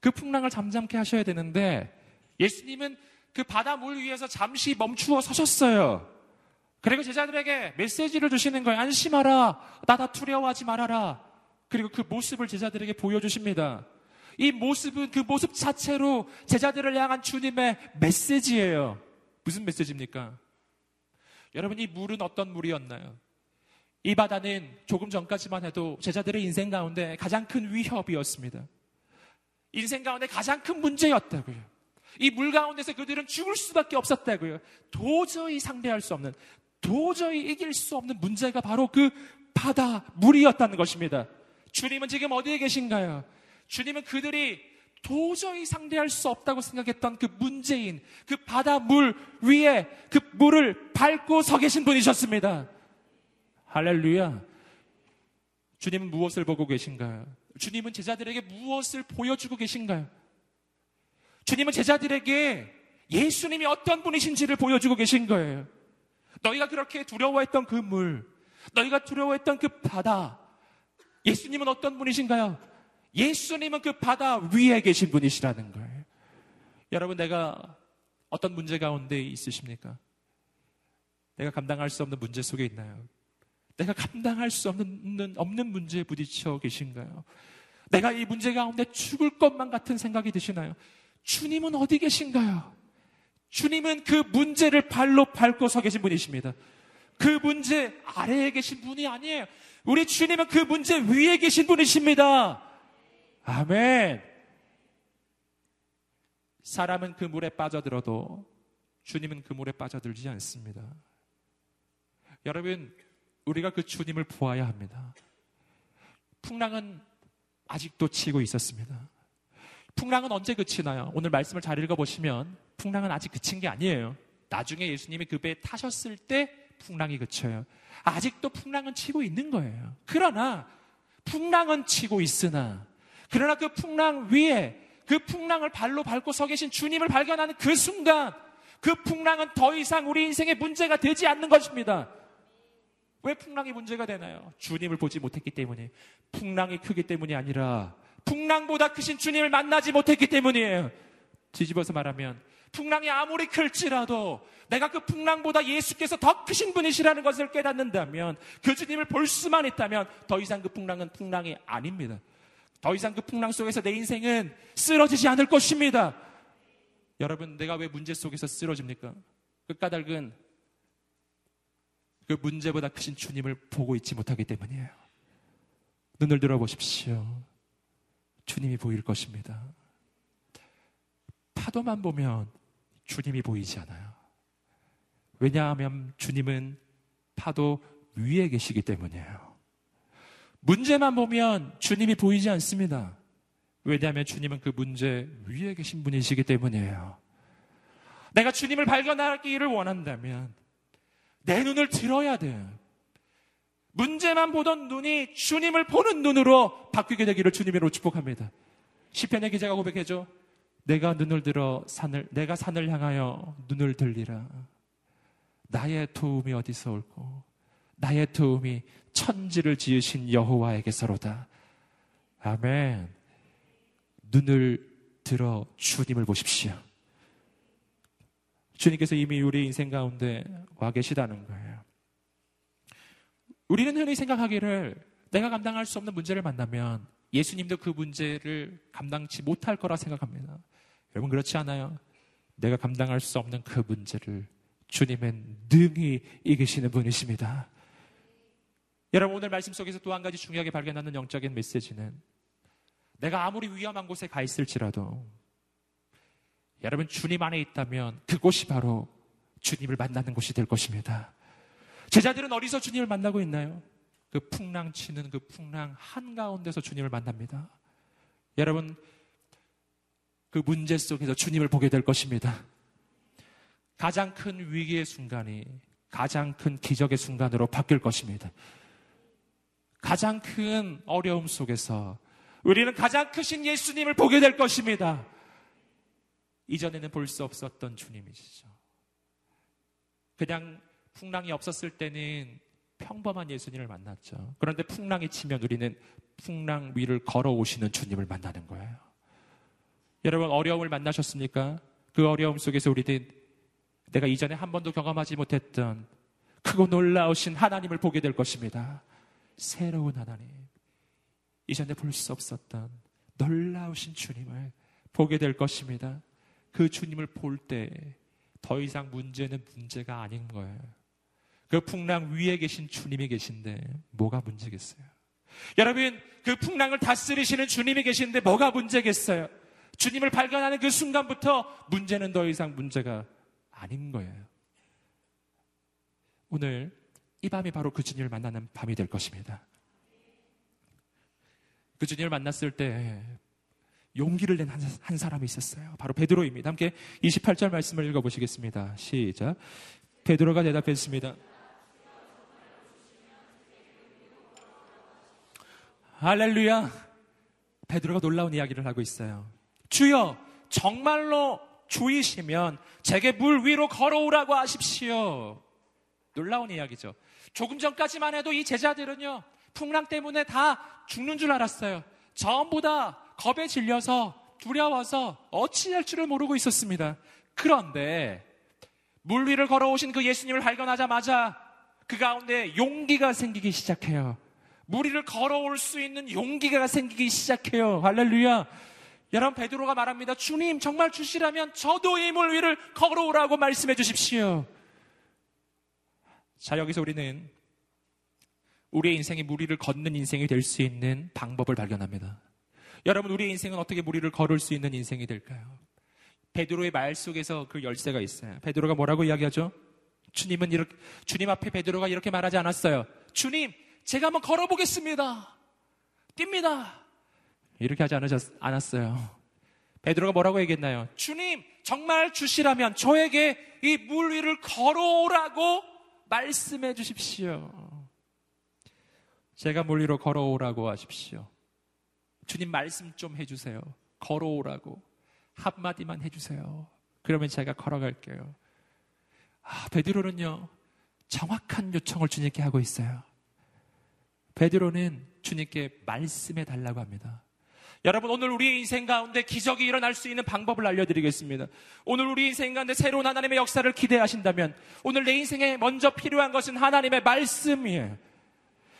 그 풍랑을 잠잠케 하셔야 되는데 예수님은 그 바다 물 위에서 잠시 멈추어 서셨어요. 그리고 제자들에게 메시지를 주시는 거예요. 안심하라. 나다 두려워하지 말아라. 그리고 그 모습을 제자들에게 보여주십니다. 이 모습은 그 모습 자체로 제자들을 향한 주님의 메시지예요. 무슨 메시지입니까? 여러분, 이 물은 어떤 물이었나요? 이 바다는 조금 전까지만 해도 제자들의 인생 가운데 가장 큰 위협이었습니다. 인생 가운데 가장 큰 문제였다고요. 이 물 가운데서 그들은 죽을 수밖에 없었다고요. 도저히 상대할 수 없는, 도저히 이길 수 없는 문제가 바로 그 바다 물이었다는 것입니다. 주님은 지금 어디에 계신가요? 주님은 그들이 도저히 상대할 수 없다고 생각했던 그 문제인 그 바다 물 위에 그 물을 밟고 서 계신 분이셨습니다. 할렐루야. 주님은 무엇을 보고 계신가요? 주님은 제자들에게 무엇을 보여주고 계신가요? 주님은 제자들에게 예수님이 어떤 분이신지를 보여주고 계신 거예요. 너희가 그렇게 두려워했던 그 물, 너희가 두려워했던 그 바다, 예수님은 어떤 분이신가요? 예수님은 그 바다 위에 계신 분이시라는 거예요. 여러분, 내가 어떤 문제 가운데 있으십니까? 내가 감당할 수 없는 문제 속에 있나요? 내가 감당할 수 없는, 없는 문제에 부딪혀 계신가요? 내가 이 문제 가운데 죽을 것만 같은 생각이 드시나요? 주님은 어디 계신가요? 주님은 그 문제를 발로 밟고 서 계신 분이십니다. 그 문제 아래에 계신 분이 아니에요. 우리 주님은 그 문제 위에 계신 분이십니다. 아멘. 사람은 그 물에 빠져들어도 주님은 그 물에 빠져들지 않습니다. 여러분, 우리가 그 주님을 보아야 합니다. 풍랑은 아직도 치고 있었습니다. 풍랑은 언제 그치나요? 오늘 말씀을 잘 읽어보시면 풍랑은 아직 그친 게 아니에요. 나중에 예수님이 그 배에 타셨을 때 풍랑이 그쳐요. 아직도 풍랑은 치고 있는 거예요. 그러나 풍랑은 치고 있으나 그러나 그 풍랑 위에 그 풍랑을 발로 밟고 서 계신 주님을 발견하는 그 순간 그 풍랑은 더 이상 우리 인생의 문제가 되지 않는 것입니다. 왜 풍랑이 문제가 되나요? 주님을 보지 못했기 때문에 풍랑이 크기 때문이 아니라 풍랑보다 크신 주님을 만나지 못했기 때문이에요. 뒤집어서 말하면 풍랑이 아무리 클지라도 내가 그 풍랑보다 예수께서 더 크신 분이시라는 것을 깨닫는다면 그 주님을 볼 수만 있다면 더 이상 그 풍랑은 풍랑이 아닙니다. 더 이상 그 풍랑 속에서 내 인생은 쓰러지지 않을 것입니다. 여러분, 내가 왜 문제 속에서 쓰러집니까? 그 까닭은 그 문제보다 크신 주님을 보고 있지 못하기 때문이에요. 눈을 들어보십시오. 주님이 보일 것입니다. 파도만 보면 주님이 보이지 않아요. 왜냐하면 주님은 파도 위에 계시기 때문이에요. 문제만 보면 주님이 보이지 않습니다. 왜냐하면 주님은 그 문제 위에 계신 분이시기 때문이에요. 내가 주님을 발견하기를 원한다면 내 눈을 들어야 돼요. 문제만 보던 눈이 주님을 보는 눈으로 바뀌게 되기를 주님으로 축복합니다. 시편의 기자가 고백해줘. 내가 눈을 들어 산을 내가 산을 향하여 눈을 들리라. 나의 도움이 어디서 올고 나의 도움이 천지를 지으신 여호와에게서로다. 아멘. 눈을 들어 주님을 보십시오. 주님께서 이미 우리 인생 가운데 와 계시다는 거예요. 우리는 흔히 생각하기를 내가 감당할 수 없는 문제를 만나면 예수님도 그 문제를 감당치 못할 거라 생각합니다. 여러분 그렇지 않아요? 내가 감당할 수 없는 그 문제를 주님은 능히 이기시는 분이십니다. 여러분 오늘 말씀 속에서 또 한 가지 중요하게 발견하는 영적인 메시지는 내가 아무리 위험한 곳에 가 있을지라도 여러분 주님 안에 있다면 그곳이 바로 주님을 만나는 곳이 될 것입니다. 제자들은 어디서 주님을 만나고 있나요? 그 풍랑 치는 그 풍랑 한가운데서 주님을 만납니다. 여러분 그 문제 속에서 주님을 보게 될 것입니다. 가장 큰 위기의 순간이 가장 큰 기적의 순간으로 바뀔 것입니다. 가장 큰 어려움 속에서 우리는 가장 크신 예수님을 보게 될 것입니다. 이전에는 볼 수 없었던 주님이시죠. 그냥 풍랑이 없었을 때는 평범한 예수님을 만났죠. 그런데 풍랑이 치면 우리는 풍랑 위를 걸어오시는 주님을 만나는 거예요. 여러분, 어려움을 만나셨습니까? 그 어려움 속에서 우리는 내가 이전에 한 번도 경험하지 못했던 크고 놀라우신 하나님을 보게 될 것입니다. 새로운 하나님. 이전에 볼 수 없었던 놀라우신 주님을 보게 될 것입니다. 그 주님을 볼 때 더 이상 문제는 문제가 아닌 거예요. 그 풍랑 위에 계신 주님이 계신데 뭐가 문제겠어요? 여러분, 그 풍랑을 다스리시는 주님이 계신데 뭐가 문제겠어요? 주님을 발견하는 그 순간부터 문제는 더 이상 문제가 아닌 거예요. 오늘 이 밤이 바로 그 주님을 만나는 밤이 될 것입니다. 그 주님을 만났을 때 용기를 낸 한 사람이 있었어요. 바로 베드로입니다. 함께 28절 말씀을 읽어보시겠습니다. 시작. 베드로가 대답했습니다. 할렐루야. 베드로가 놀라운 이야기를 하고 있어요. 주여, 정말로 주이시면 제게 물 위로 걸어오라고 하십시오. 놀라운 이야기죠. 조금 전까지만 해도 이 제자들은요, 풍랑 때문에 다 죽는 줄 알았어요. 전부 다 겁에 질려서 두려워서 어찌할 줄을 모르고 있었습니다. 그런데 물 위를 걸어오신 그 예수님을 발견하자마자 그 가운데 용기가 생기기 시작해요. 물 위를 걸어올 수 있는 용기가 생기기 시작해요. 할렐루야. 여러분 베드로가 말합니다. 주님 정말 주시라면 저도 이 물 위를 걸어오라고 말씀해 주십시오. 자, 여기서 우리는 우리의 인생이 무리를 걷는 인생이 될 수 있는 방법을 발견합니다. 여러분, 우리의 인생은 어떻게 무리를 걸을 수 있는 인생이 될까요? 베드로의 말 속에서 그 열쇠가 있어요. 베드로가 뭐라고 이야기하죠? 주님은 이렇게, 주님 앞에 베드로가 이렇게 말하지 않았어요. 주님, 제가 한번 걸어보겠습니다. 뜁니다. 이렇게 하지 않으셨, 않았어요. 베드로가 뭐라고 얘기했나요? 주님, 정말 주시라면 저에게 이 물 위를 걸어오라고 말씀해 주십시오. 제가 물 위로 걸어오라고 하십시오. 주님 말씀 좀 해주세요. 걸어오라고. 한마디만 해주세요. 그러면 제가 걸어갈게요. 아, 베드로는요, 정확한 요청을 주님께 하고 있어요. 베드로는 주님께 말씀해 달라고 합니다. 여러분, 오늘 우리의 인생 가운데 기적이 일어날 수 있는 방법을 알려드리겠습니다. 오늘 우리 인생 가운데 새로운 하나님의 역사를 기대하신다면, 오늘 내 인생에 먼저 필요한 것은 하나님의 말씀이에요.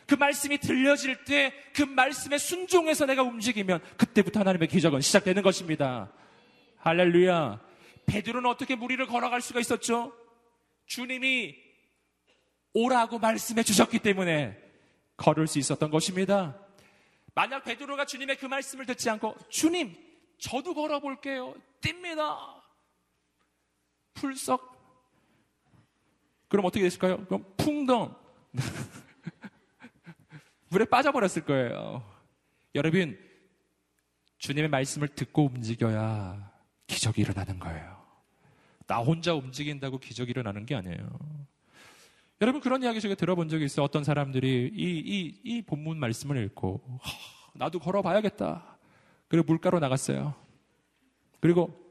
그 말씀이 들려질 때 그 말씀에 순종해서 내가 움직이면 그때부터 하나님의 기적은 시작되는 것입니다. 할렐루야. 베드로는 어떻게 무리를 걸어갈 수가 있었죠? 주님이 오라고 말씀해 주셨기 때문에 걸을 수 있었던 것입니다. 만약 베드로가 주님의 그 말씀을 듣지 않고 주님, 저도 걸어볼게요. 뜁니다. 풀썩. 그럼 어떻게 됐을까요? 그럼 풍덩. 물에 빠져버렸을 거예요. 여러분, 주님의 말씀을 듣고 움직여야 기적이 일어나는 거예요. 나 혼자 움직인다고 기적이 일어나는 게 아니에요. 여러분 그런 이야기 제가 들어본 적이 있어요. 어떤 사람들이 이, 이, 이 본문 말씀을 읽고 하, 나도 걸어봐야겠다. 그리고 물가로 나갔어요. 그리고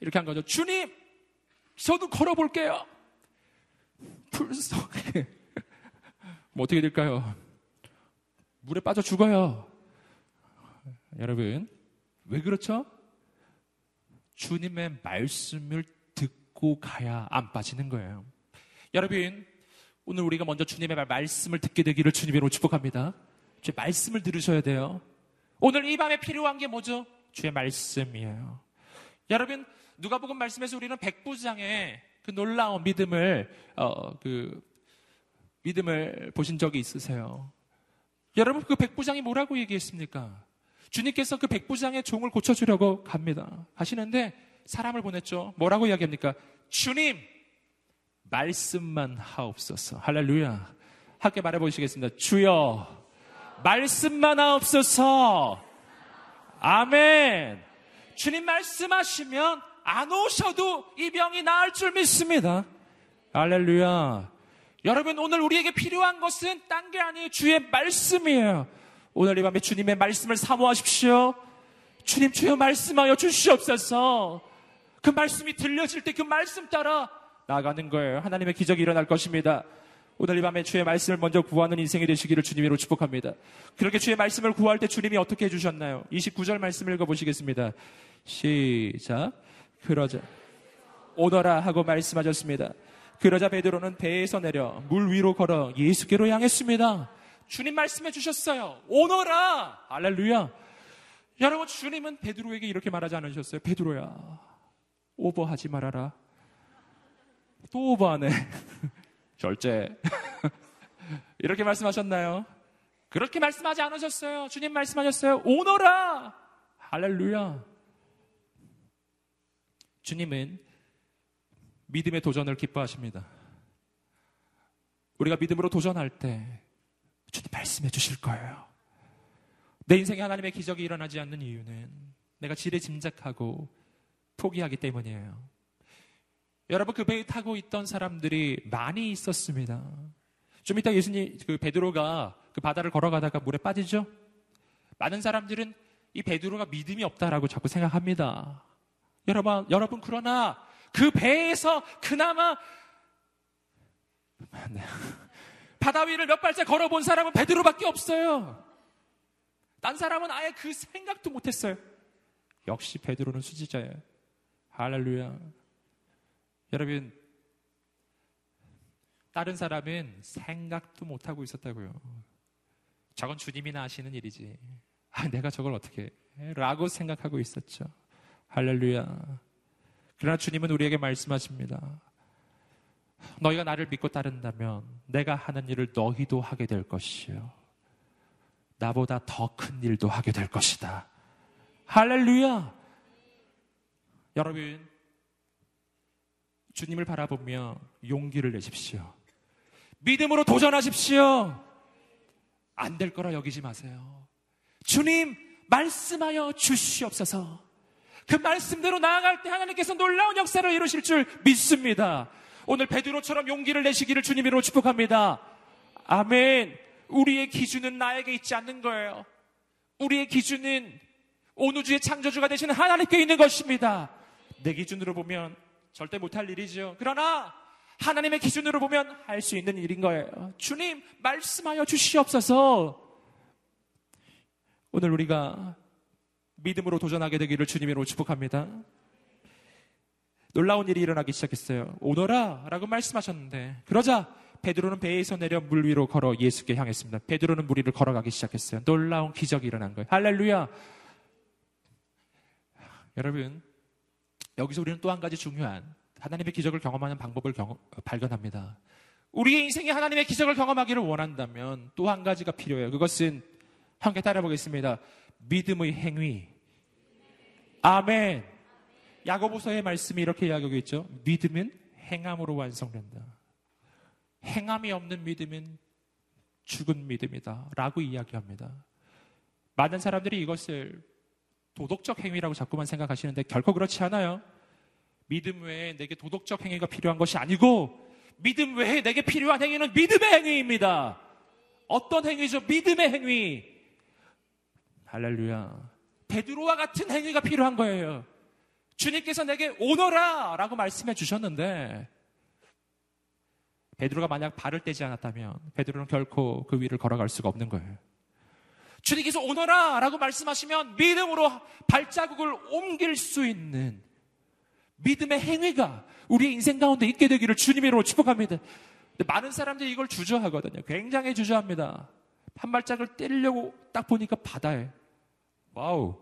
이렇게 한 거죠. 주님, 저도 걸어볼게요. 풀썩해. 뭐 어떻게 될까요? 물에 빠져 죽어요. 여러분, 왜 그렇죠? 주님의 말씀을 듣고 가야 안 빠지는 거예요. 여러분, 오늘 우리가 먼저 주님의 말씀을 듣게 되기를 주님으로 축복합니다. 주의 말씀을 들으셔야 돼요. 오늘 이 밤에 필요한 게 뭐죠? 주의 말씀이에요. 여러분, 누가복음 말씀에서 우리는 백부장의 그 놀라운 믿음을 어, 그 믿음을 보신 적이 있으세요? 여러분, 그 백부장이 뭐라고 얘기했습니까? 주님께서 그 백부장의 종을 고쳐주려고 갑니다. 하시는데 사람을 보냈죠. 뭐라고 이야기합니까? 주님, 말씀만 하옵소서. 할렐루야. 함께 말해보시겠습니다. 주여, 말씀만 하옵소서. 아멘. 주님 말씀하시면 안 오셔도 이 병이 나을 줄 믿습니다. 할렐루야. 여러분, 오늘 우리에게 필요한 것은 딴 게 아니에요. 주의 말씀이에요. 오늘 이 밤에 주님의 말씀을 사모하십시오. 주님, 주여 말씀하여 주시옵소서. 그 말씀이 들려질 때 그 말씀 따라 나가는 거예요. 하나님의 기적이 일어날 것입니다. 오늘 이 밤에 주의 말씀을 먼저 구하는 인생이 되시기를 주님으로 축복합니다. 그렇게 주의 말씀을 구할 때 주님이 어떻게 해주셨나요? 29절 말씀 읽어보시겠습니다. 시작. 그러자. 오너라 하고 말씀하셨습니다. 그러자 베드로는 배에서 내려 물 위로 걸어 예수께로 향했습니다. 주님 말씀해 주셨어요. 오너라! 알렐루야. 여러분, 주님은 베드로에게 이렇게 말하지 않으셨어요. 베드로야, 오버하지 말아라. 또 오버하네. 절제. 이렇게 말씀하셨나요? 그렇게 말씀하지 않으셨어요. 주님 말씀하셨어요. 오너라! 할렐루야. 주님은 믿음의 도전을 기뻐하십니다. 우리가 믿음으로 도전할 때 주님 말씀해 주실 거예요. 내 인생에 하나님의 기적이 일어나지 않는 이유는 내가 지레 짐작하고 포기하기 때문이에요. 여러분 그 배에 타고 있던 사람들이 많이 있었습니다. 좀 이따 예수님 그 베드로가 그 바다를 걸어가다가 물에 빠지죠. 많은 사람들은 이 베드로가 믿음이 없다라고 자꾸 생각합니다. 여러분 여러분 그러나 그 배에서 그나마 네. 바다 위를 몇 발짝 걸어본 사람은 베드로밖에 없어요. 딴 사람은 아예 그 생각도 못했어요. 역시 베드로는 수지자예요. 할렐루야. 여러분, 다른 사람은 생각도 못하고 있었다고요. 저건 주님이나 하시는 일이지. 아, 내가 저걸 어떻게 해? 라고 생각하고 있었죠. 할렐루야. 그러나 주님은 우리에게 말씀하십니다. 너희가 나를 믿고 따른다면 내가 하는 일을 너희도 하게 될 것이요. 나보다 더 큰 일도 하게 될 것이다. 할렐루야! 여러분, 주님을 바라보며 용기를 내십시오. 믿음으로 도전하십시오. 안 될 거라 여기지 마세요. 주님, 말씀하여 주시옵소서. 그 말씀대로 나아갈 때 하나님께서 놀라운 역사를 이루실 줄 믿습니다. 오늘 베드로처럼 용기를 내시기를 주님으로 축복합니다. 아멘. 우리의 기준은 나에게 있지 않는 거예요. 우리의 기준은 온 우주의 창조주가 되시는 하나님께 있는 것입니다. 내 기준으로 보면 절대 못할 일이죠. 그러나 하나님의 기준으로 보면 할 수 있는 일인 거예요. 주님, 말씀하여 주시옵소서. 오늘 우리가 믿음으로 도전하게 되기를 주님으로 축복합니다. 놀라운 일이 일어나기 시작했어요. 오너라! 라고 말씀하셨는데, 그러자 베드로는 배에서 내려 물 위로 걸어 예수께 향했습니다. 베드로는 물 위를 걸어가기 시작했어요. 놀라운 기적이 일어난 거예요. 할렐루야! 여러분, 여기서 우리는 또 한 가지 중요한 하나님의 기적을 경험하는 방법을 경험, 발견합니다. 우리의 인생에 하나님의 기적을 경험하기를 원한다면 또 한 가지가 필요해요. 그것은 함께 따라보겠습니다. 믿음의 행위. 아멘. 야고보서의 말씀이 이렇게 이야기하고 있죠. 믿음은 행함으로 완성된다. 행함이 없는 믿음은 죽은 믿음이다. 라고 이야기합니다. 많은 사람들이 이것을 도덕적 행위라고 자꾸만 생각하시는데 결코 그렇지 않아요. 믿음 외에 내게 도덕적 행위가 필요한 것이 아니고 믿음 외에 내게 필요한 행위는 믿음의 행위입니다. 어떤 행위죠? 믿음의 행위. 할렐루야. 베드로와 같은 행위가 필요한 거예요. 주님께서 내게 오너라! 라고 말씀해 주셨는데, 베드로가 만약 발을 떼지 않았다면, 베드로는 결코 그 위를 걸어갈 수가 없는 거예요. 주님께서 오너라! 라고 말씀하시면 믿음으로 발자국을 옮길 수 있는 믿음의 행위가 우리의 인생 가운데 있게 되기를 주님으로 축복합니다. 많은 사람들이 이걸 주저하거든요. 굉장히 주저합니다. 한 발짝을 떼려고 딱 보니까 바다에. 와우.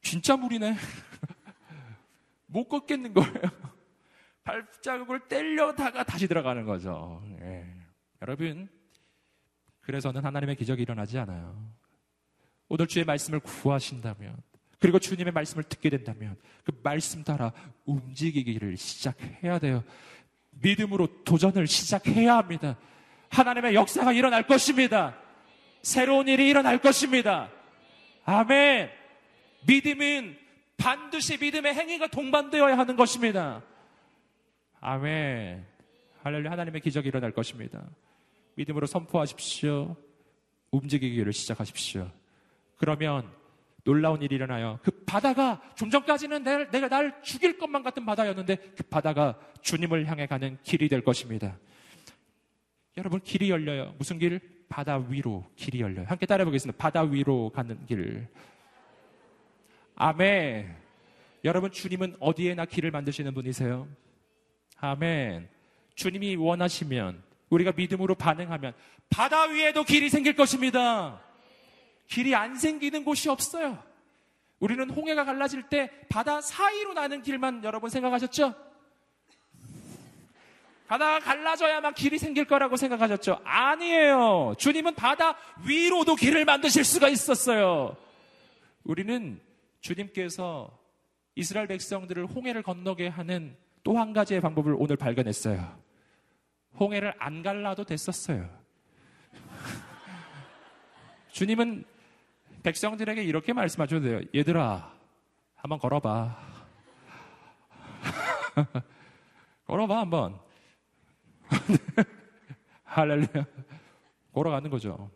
진짜 물이네. 못 걷겠는 거예요. 발자국을 떼려다가 다시 들어가는 거죠. 예. 여러분, 그래서는 하나님의 기적이 일어나지 않아요. 오늘 주의 말씀을 구하신다면, 그리고 주님의 말씀을 듣게 된다면, 그 말씀 따라 움직이기를 시작해야 돼요. 믿음으로 도전을 시작해야 합니다. 하나님의 역사가 일어날 것입니다. 새로운 일이 일어날 것입니다. 아멘. 믿음은 반드시 믿음의 행위가 동반되어야 하는 것입니다. 아멘. 할렐루야. 하나님의 기적이 일어날 것입니다. 믿음으로 선포하십시오. 움직이기를 시작하십시오. 그러면 놀라운 일이 일어나요. 그 바다가 좀 전까지는 내가, 내가 날 죽일 것만 같은 바다였는데 그 바다가 주님을 향해 가는 길이 될 것입니다. 여러분 길이 열려요. 무슨 길? 바다 위로 길이 열려요. 함께 따라해 보겠습니다. 바다 위로 가는 길. 아멘. 여러분 주님은 어디에나 길을 만드시는 분이세요? 아멘. 주님이 원하시면 우리가 믿음으로 반응하면 바다 위에도 길이 생길 것입니다. 길이 안 생기는 곳이 없어요. 우리는 홍해가 갈라질 때 바다 사이로 나는 길만 여러분 생각하셨죠? 바다가 갈라져야만 길이 생길 거라고 생각하셨죠? 아니에요. 주님은 바다 위로도 길을 만드실 수가 있었어요. 우리는 주님께서 이스라엘 백성들을 홍해를 건너게 하는 또 한 가지의 방법을 오늘 발견했어요. 홍해를 안 갈라도 됐었어요. 주님은 백성들에게 이렇게 말씀하셔도 돼요. 얘들아, 한번 걸어봐. 걸어봐, 한번. 할렐루야. 걸어가는 거죠.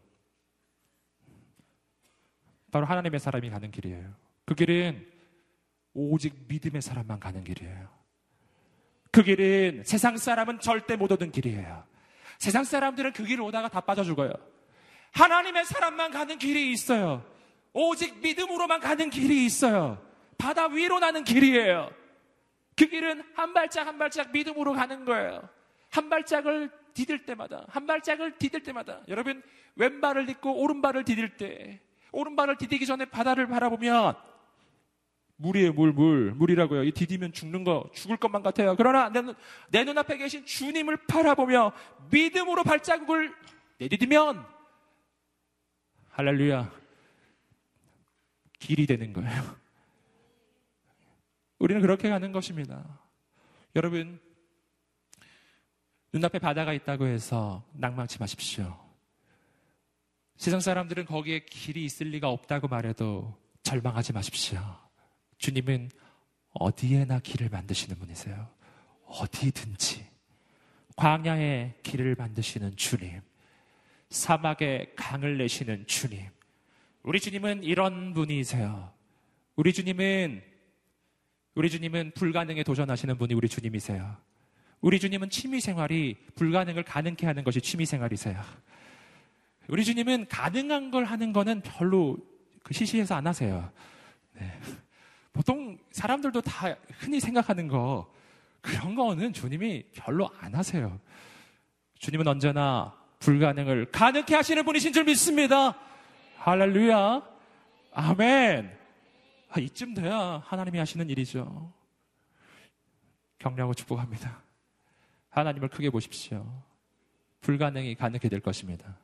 바로 하나님의 사람이 가는 길이에요. 그 길은 오직 믿음의 사람만 가는 길이에요. 그 길은 세상 사람은 절대 못 오는 길이에요. 세상 사람들은 그 길을 오다가 다 빠져 죽어요. 하나님의 사람만 가는 길이 있어요. 오직 믿음으로만 가는 길이 있어요. 바다 위로 나는 길이에요. 그 길은 한 발짝 한 발짝 믿음으로 가는 거예요. 한 발짝을 디딜 때마다, 한 발짝을 디딜 때마다, 여러분, 왼발을 딛고 오른발을 디딜 때, 오른발을 디디기 전에 바다를 바라보면 물이에요, 물, 물. 물이라고요. 이 디디면 죽는 거, 죽을 것만 같아요. 그러나 내, 눈, 내 눈앞에 계신 주님을 바라보며 믿음으로 발자국을 내디디면, 할렐루야. 길이 되는 거예요. 우리는 그렇게 가는 것입니다. 여러분, 눈앞에 바다가 있다고 해서 낭망치 마십시오. 세상 사람들은 거기에 길이 있을 리가 없다고 말해도 절망하지 마십시오. 주님은 어디에나 길을 만드시는 분이세요. 어디든지. 광야에 길을 만드시는 주님. 사막에 강을 내시는 주님. 우리 주님은 이런 분이세요. 우리 주님은 우리 주님은 불가능에 도전하시는 분이 우리 주님이세요. 우리 주님은 취미 생활이 불가능을 가능케 하는 것이 취미 생활이세요. 우리 주님은 가능한 걸 하는 거는 별로 그 시시해서 안 하세요. 네. 보통 사람들도 다 흔히 생각하는 거, 그런 거는 주님이 별로 안 하세요. 주님은 언제나 불가능을 가능케 하시는 분이신 줄 믿습니다. 할렐루야. 아멘. 아, 이쯤 돼야 하나님이 하시는 일이죠. 격려하고 축복합니다. 하나님을 크게 보십시오. 불가능이 가능케 될 것입니다.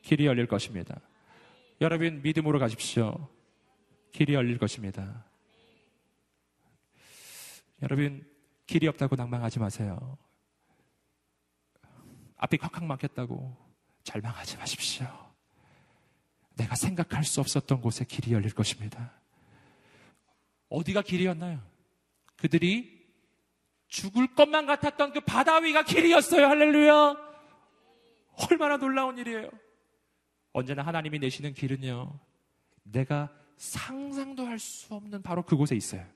길이 열릴 것입니다. 여러분, 믿음으로 가십시오. 길이 열릴 것입니다. 여러분, 길이 없다고 낭망하지 마세요. 앞이 콱콱 막혔다고 절망하지 마십시오. 내가 생각할 수 없었던 곳에 길이 열릴 것입니다. 어디가 길이었나요? 그들이 죽을 것만 같았던 그 바다 위가 길이었어요. 할렐루야. 얼마나 놀라운 일이에요. 언제나 하나님이 내시는 길은요. 내가 상상도 할 수 없는 바로 그곳에 있어요.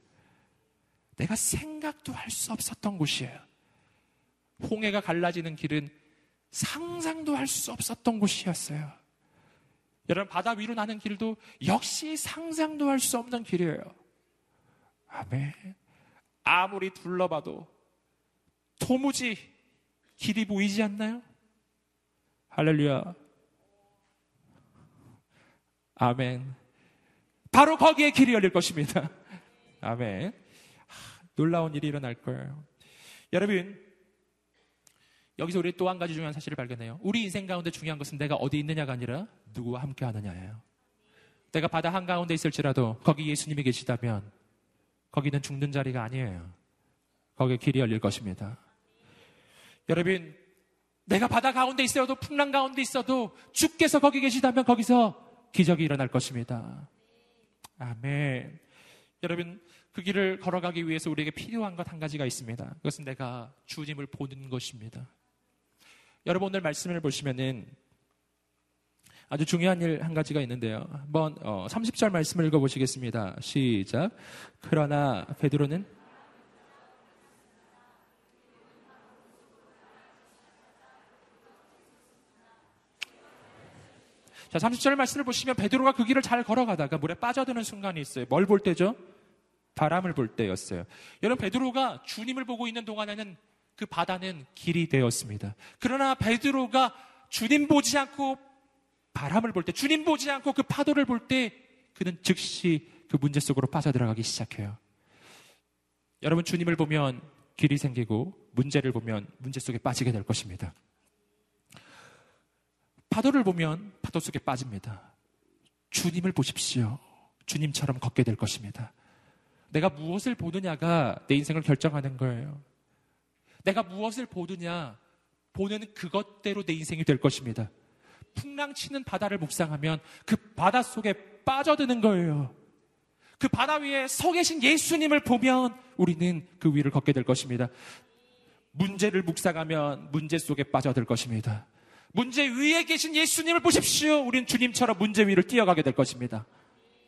내가 생각도 할 수 없었던 곳이에요. 홍해가 갈라지는 길은 상상도 할 수 없었던 곳이었어요. 여러분, 바다 위로 나는 길도 역시 상상도 할 수 없는 길이에요. 아멘. 아무리 둘러봐도 도무지 길이 보이지 않나요? 할렐루야. 아멘. 바로 거기에 길이 열릴 것입니다. 아멘. 놀라운 일이 일어날 거예요. 여러분, 여기서 우리 또 한 가지 중요한 사실을 발견해요. 우리 인생 가운데 중요한 것은 내가 어디 있느냐가 아니라 누구와 함께 하느냐예요. 내가 바다 한가운데 있을지라도 거기 예수님이 계시다면 거기는 죽는 자리가 아니에요. 거기에 길이 열릴 것입니다. 여러분, 내가 바다 가운데 있어도 풍랑 가운데 있어도 주께서 거기 계시다면 거기서 기적이 일어날 것입니다. 아멘. 여러분, 그 길을 걸어가기 위해서 우리에게 필요한 것 한 가지가 있습니다. 그것은 내가 주님을 보는 것입니다. 여러분 오늘 말씀을 보시면은 아주 중요한 일 한 가지가 있는데요. 한번 어, 30절 말씀을 읽어보시겠습니다. 시작. 그러나 베드로는 자, 30절 말씀을 보시면 베드로가 그 길을 잘 걸어가다가 물에 빠져드는 순간이 있어요. 뭘 볼 때죠? 바람을 볼 때였어요. 여러분 베드로가 주님을 보고 있는 동안에는 그 바다는 길이 되었습니다. 그러나 베드로가 주님 보지 않고 바람을 볼 때, 주님 보지 않고 그 파도를 볼 때 그는 즉시 그 문제 속으로 빠져들어가기 시작해요. 여러분 주님을 보면 길이 생기고 문제를 보면 문제 속에 빠지게 될 것입니다. 파도를 보면 파도 속에 빠집니다. 주님을 보십시오. 주님처럼 걷게 될 것입니다. 내가 무엇을 보느냐가 내 인생을 결정하는 거예요. 내가 무엇을 보느냐, 보는 그것대로 내 인생이 될 것입니다. 풍랑치는 바다를 묵상하면 그 바다 속에 빠져드는 거예요. 그 바다 위에 서 계신 예수님을 보면 우리는 그 위를 걷게 될 것입니다. 문제를 묵상하면 문제 속에 빠져들 것입니다. 문제 위에 계신 예수님을 보십시오. 우린 주님처럼 문제 위를 뛰어가게 될 것입니다.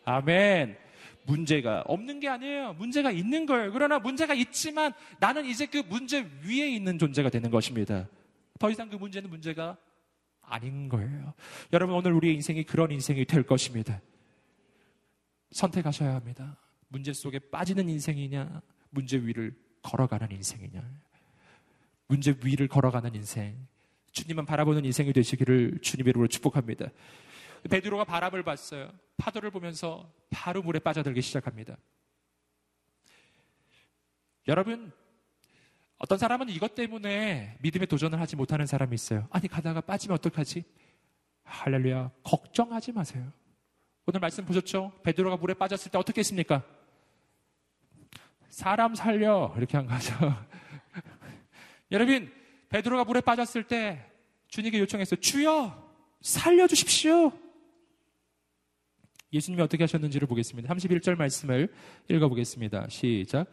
아멘. 문제가 없는 게 아니에요. 문제가 있는 거예요. 그러나 문제가 있지만 나는 이제 그 문제 위에 있는 존재가 되는 것입니다. 더 이상 그 문제는 문제가 아닌 거예요. 여러분, 오늘 우리의 인생이 그런 인생이 될 것입니다. 선택하셔야 합니다. 문제 속에 빠지는 인생이냐, 문제 위를 걸어가는 인생이냐. 문제 위를 걸어가는 인생. 주님만 바라보는 인생이 되시기를 주님의 이름으로 축복합니다. 베드로가 바람을 봤어요. 파도를 보면서 바로 물에 빠져들기 시작합니다. 여러분, 어떤 사람은 이것 때문에 믿음에 도전을 하지 못하는 사람이 있어요. 아니, 가다가 빠지면 어떡하지? 할렐루야. 걱정하지 마세요. 오늘 말씀 보셨죠? 베드로가 물에 빠졌을 때 어떻게 했습니까? 사람 살려. 이렇게 한 거죠. 여러분, 베드로가 물에 빠졌을 때 주님께 요청했어요. 주여, 살려주십시오. 예수님이 어떻게 하셨는지를 보겠습니다. 31절 말씀을 읽어보겠습니다. 시작.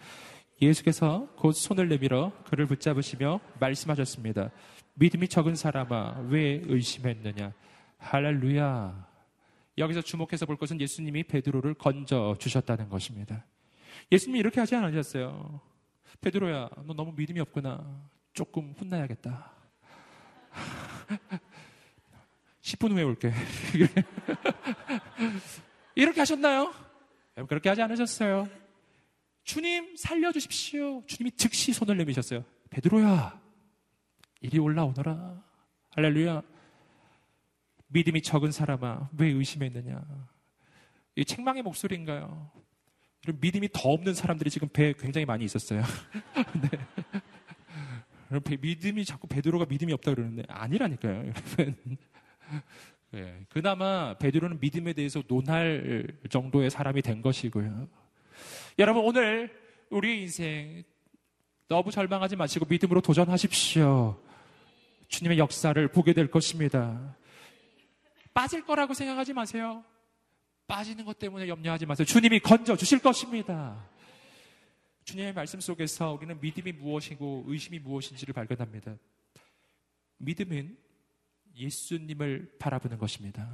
예수께서 곧 손을 내밀어 그를 붙잡으시며 말씀하셨습니다. 믿음이 적은 사람아, 왜 의심했느냐? 할렐루야. 여기서 주목해서 볼 것은 예수님이 베드로를 건져 주셨다는 것입니다. 예수님이 이렇게 하지 않으셨어요. 베드로야, 너 너무 믿음이 없구나. 조금 혼나야겠다. 10분 후에 올게. 이렇게 하셨나요? 그렇게 하지 않으셨어요. 주님 살려주십시오. 주님이 즉시 손을 내미셨어요. 베드로야, 이리 올라오너라. 할렐루야. 믿음이 적은 사람아, 왜 의심했느냐? 이 책망의 목소리인가요? 이런 믿음이 더 없는 사람들이 지금 배에 굉장히 많이 있었어요. 네. 믿음이 자꾸 베드로가 믿음이 없다 그러는데 아니라니까요, 여러분. 네. 그나마 베드로는 믿음에 대해서 논할 정도의 사람이 된 것이고요. 여러분 오늘 우리 인생 너무 절망하지 마시고 믿음으로 도전하십시오. 주님의 역사를 보게 될 것입니다. 빠질 거라고 생각하지 마세요. 빠지는 것 때문에 염려하지 마세요. 주님이 건져 주실 것입니다. 주님의 말씀 속에서 우리는 믿음이 무엇이고 의심이 무엇인지를 발견합니다. 믿음은 예수님을 바라보는 것입니다.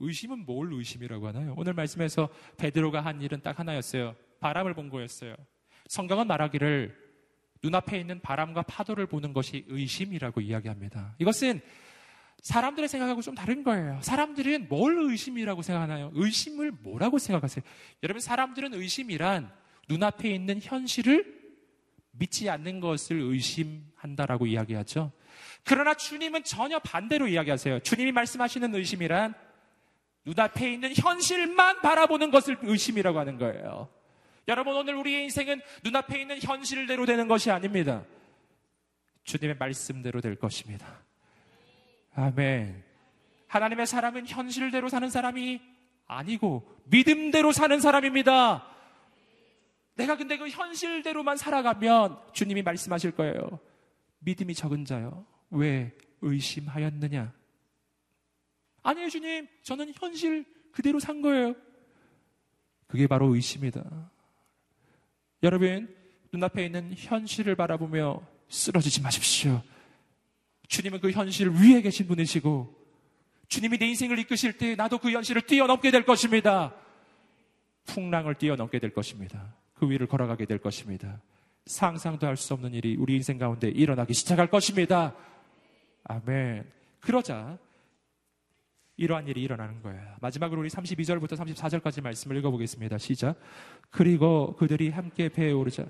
의심은 뭘 의심이라고 하나요? 오늘 말씀에서 베드로가 한 일은 딱 하나였어요. 바람을 본 거였어요. 성경은 말하기를 눈앞에 있는 바람과 파도를 보는 것이 의심이라고 이야기합니다. 이것은 사람들의 생각하고 좀 다른 거예요. 사람들은 뭘 의심이라고 생각하나요? 의심을 뭐라고 생각하세요? 여러분, 사람들은 의심이란 눈앞에 있는 현실을 믿지 않는 것을 의심한다라고 이야기하죠. 그러나 주님은 전혀 반대로 이야기하세요. 주님이 말씀하시는 의심이란 눈앞에 있는 현실만 바라보는 것을 의심이라고 하는 거예요. 여러분, 오늘 우리의 인생은 눈앞에 있는 현실대로 되는 것이 아닙니다. 주님의 말씀대로 될 것입니다. 아멘. 하나님의 사람은 현실대로 사는 사람이 아니고 믿음대로 사는 사람입니다. 내가 근데 그 현실대로만 살아가면 주님이 말씀하실 거예요. 믿음이 적은 자요. 왜 의심하였느냐? 아니에요, 주님. 저는 현실 그대로 산 거예요. 그게 바로 의심이다. 여러분, 눈앞에 있는 현실을 바라보며 쓰러지지 마십시오. 주님은 그 현실 위에 계신 분이시고, 주님이 내 인생을 이끄실 때 나도 그 현실을 뛰어넘게 될 것입니다. 풍랑을 뛰어넘게 될 것입니다. 그 위를 걸어가게 될 것입니다. 상상도 할 수 없는 일이 우리 인생 가운데 일어나기 시작할 것입니다. 아멘. 그러자 이러한 일이 일어나는 거예요. 마지막으로 우리 32절부터 34절까지 말씀을 읽어보겠습니다. 시작. 그리고 그들이 함께 배에 오르자.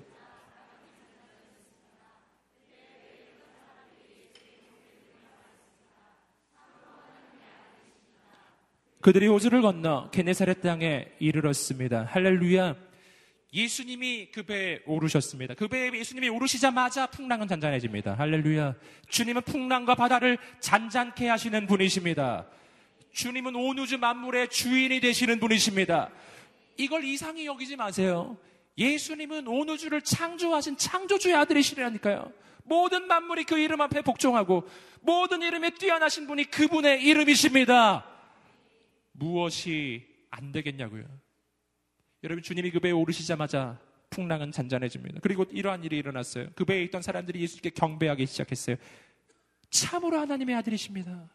그들이 호주를 건너 게네사렛 땅에 이르렀습니다. 할렐루야. 예수님이 그 배에 오르셨습니다. 그 배에 예수님이 오르시자마자 풍랑은 잔잔해집니다. 할렐루야. 주님은 풍랑과 바다를 잔잔케 하시는 분이십니다. 주님은 온 우주 만물의 주인이 되시는 분이십니다. 이걸 이상히 여기지 마세요. 예수님은 온 우주를 창조하신 창조주의 아들이시라니까요. 모든 만물이 그 이름 앞에 복종하고 모든 이름에 뛰어나신 분이 그분의 이름이십니다. 무엇이 안 되겠냐고요. 여러분 주님이 그 배에 오르시자마자 풍랑은 잔잔해집니다. 그리고 이러한 일이 일어났어요. 그 배에 있던 사람들이 예수께 경배하기 시작했어요. 참으로 하나님의 아들이십니다.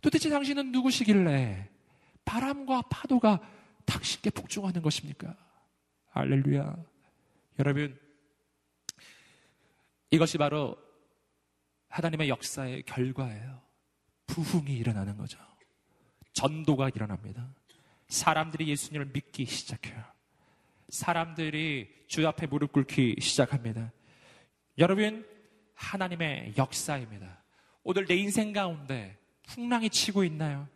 도대체 당신은 누구시길래 바람과 파도가 당신께 복종하는 것입니까? 할렐루야. 여러분, 이것이 바로 하나님의 역사의 결과예요. 부흥이 일어나는 거죠. 전도가 일어납니다. 사람들이 예수님을 믿기 시작해요. 사람들이 주 앞에 무릎 꿇기 시작합니다. 여러분, 하나님의 역사입니다. 오늘 내 인생 가운데 풍랑이 치고 있나요?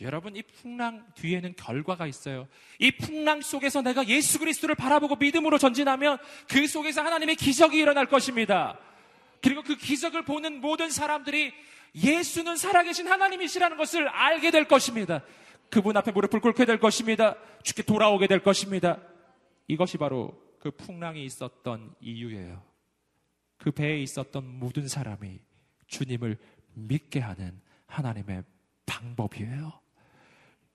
여러분, 이 풍랑 뒤에는 결과가 있어요. 이 풍랑 속에서 내가 예수 그리스도를 바라보고 믿음으로 전진하면 그 속에서 하나님의 기적이 일어날 것입니다. 그리고 그 기적을 보는 모든 사람들이 예수는 살아계신 하나님이시라는 것을 알게 될 것입니다. 그분 앞에 무릎을 꿇게 될 것입니다. 죽게 돌아오게 될 것입니다. 이것이 바로 그 풍랑이 있었던 이유예요. 그 배에 있었던 모든 사람이 주님을 믿게 하는 하나님의 방법이에요.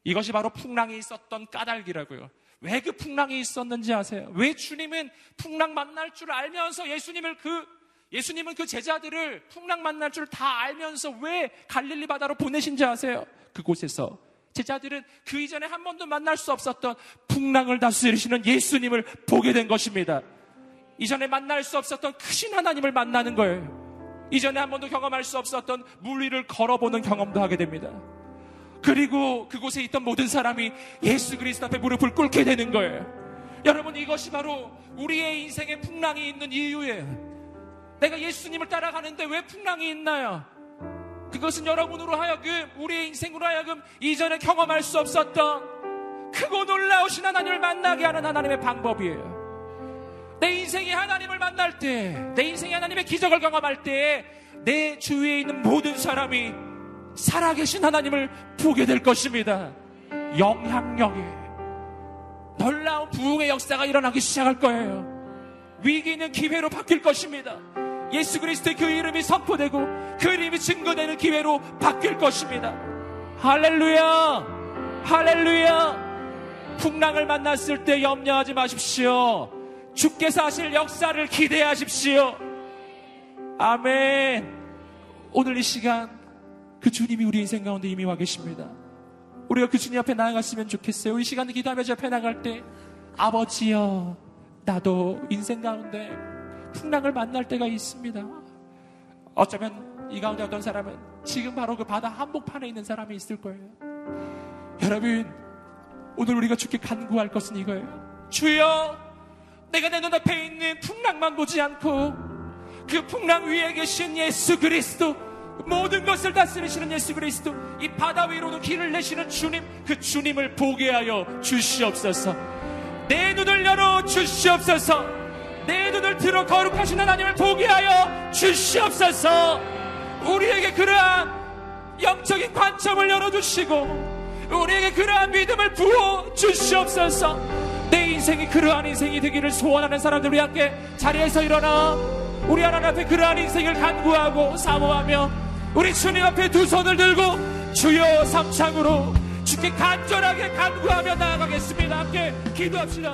이것이 바로 풍랑이 있었던 까닭이라고요. 왜 그 풍랑이 있었는지 아세요? 왜 주님은 풍랑 만날 줄 알면서 예수님을 그 예수님은 그 제자들을 풍랑 만날 줄 다 알면서 왜 갈릴리 바다로 보내신지 아세요? 그곳에서 제자들은 그 이전에 한 번도 만날 수 없었던 풍랑을 다스리시는 예수님을 보게 된 것입니다. 이전에 만날 수 없었던 크신 하나님을 만나는 거예요. 이전에 한 번도 경험할 수 없었던 물 위를 걸어보는 경험도 하게 됩니다. 그리고 그곳에 있던 모든 사람이 예수 그리스도 앞에 무릎을 꿇게 되는 거예요. 여러분 이것이 바로 우리의 인생에 풍랑이 있는 이유예요. 내가 예수님을 따라가는데 왜 풍랑이 있나요? 그것은 여러분으로 하여금 우리의 인생으로 하여금 이전에 경험할 수 없었던 크고 놀라우신 하나님을 만나게 하는 하나님의 방법이에요. 내 인생이 하나님을 만날 때, 내 인생이 하나님의 기적을 경험할 때, 내 주위에 있는 모든 사람이 살아계신 하나님을 보게 될 것입니다. 영향력이 놀라운 부흥의 역사가 일어나기 시작할 거예요. 위기는 기회로 바뀔 것입니다. 예수 그리스도의 그 이름이 선포되고 그 이름이 증거되는 기회로 바뀔 것입니다. 할렐루야! 할렐루야! 풍랑을 만났을 때 염려하지 마십시오. 주께서 하실 역사를 기대하십시오. 아멘. 오늘 이 시간 그 주님이 우리 인생 가운데 이미 와 계십니다. 우리가 그 주님 앞에 나아갔으면 좋겠어요. 이 시간에 기도하며 저 앞에 나갈 때 아버지여 나도 인생 가운데 풍랑을 만날 때가 있습니다. 어쩌면 이 가운데 어떤 사람은 지금 바로 그 바다 한복판에 있는 사람이 있을 거예요. 여러분 오늘 우리가 주께 간구할 것은 이거예요. 주여 내가 내 눈앞에 있는 풍랑만 보지 않고 그 풍랑 위에 계신 예수 그리스도 모든 것을 다스리시는 예수 그리스도 이 바다 위로도 길을 내시는 주님 그 주님을 보게 하여 주시옵소서 내 눈을 열어 주시옵소서 내 눈을 들어 거룩하신 하나님을 보게 하여 주시옵소서 우리에게 그러한 영적인 관점을 열어주시고 우리에게 그러한 믿음을 부어 주시옵소서 내 인생이 그러한 인생이 되기를 소원하는 사람들 우리 함께 자리에서 일어나 우리 하나님 앞에 그러한 인생을 간구하고 사모하며 우리 주님 앞에 두 손을 들고 주여 삼창으로 주께 간절하게 간구하며 나아가겠습니다. 함께 기도합시다.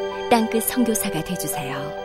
땅끝 성교사가 되주세요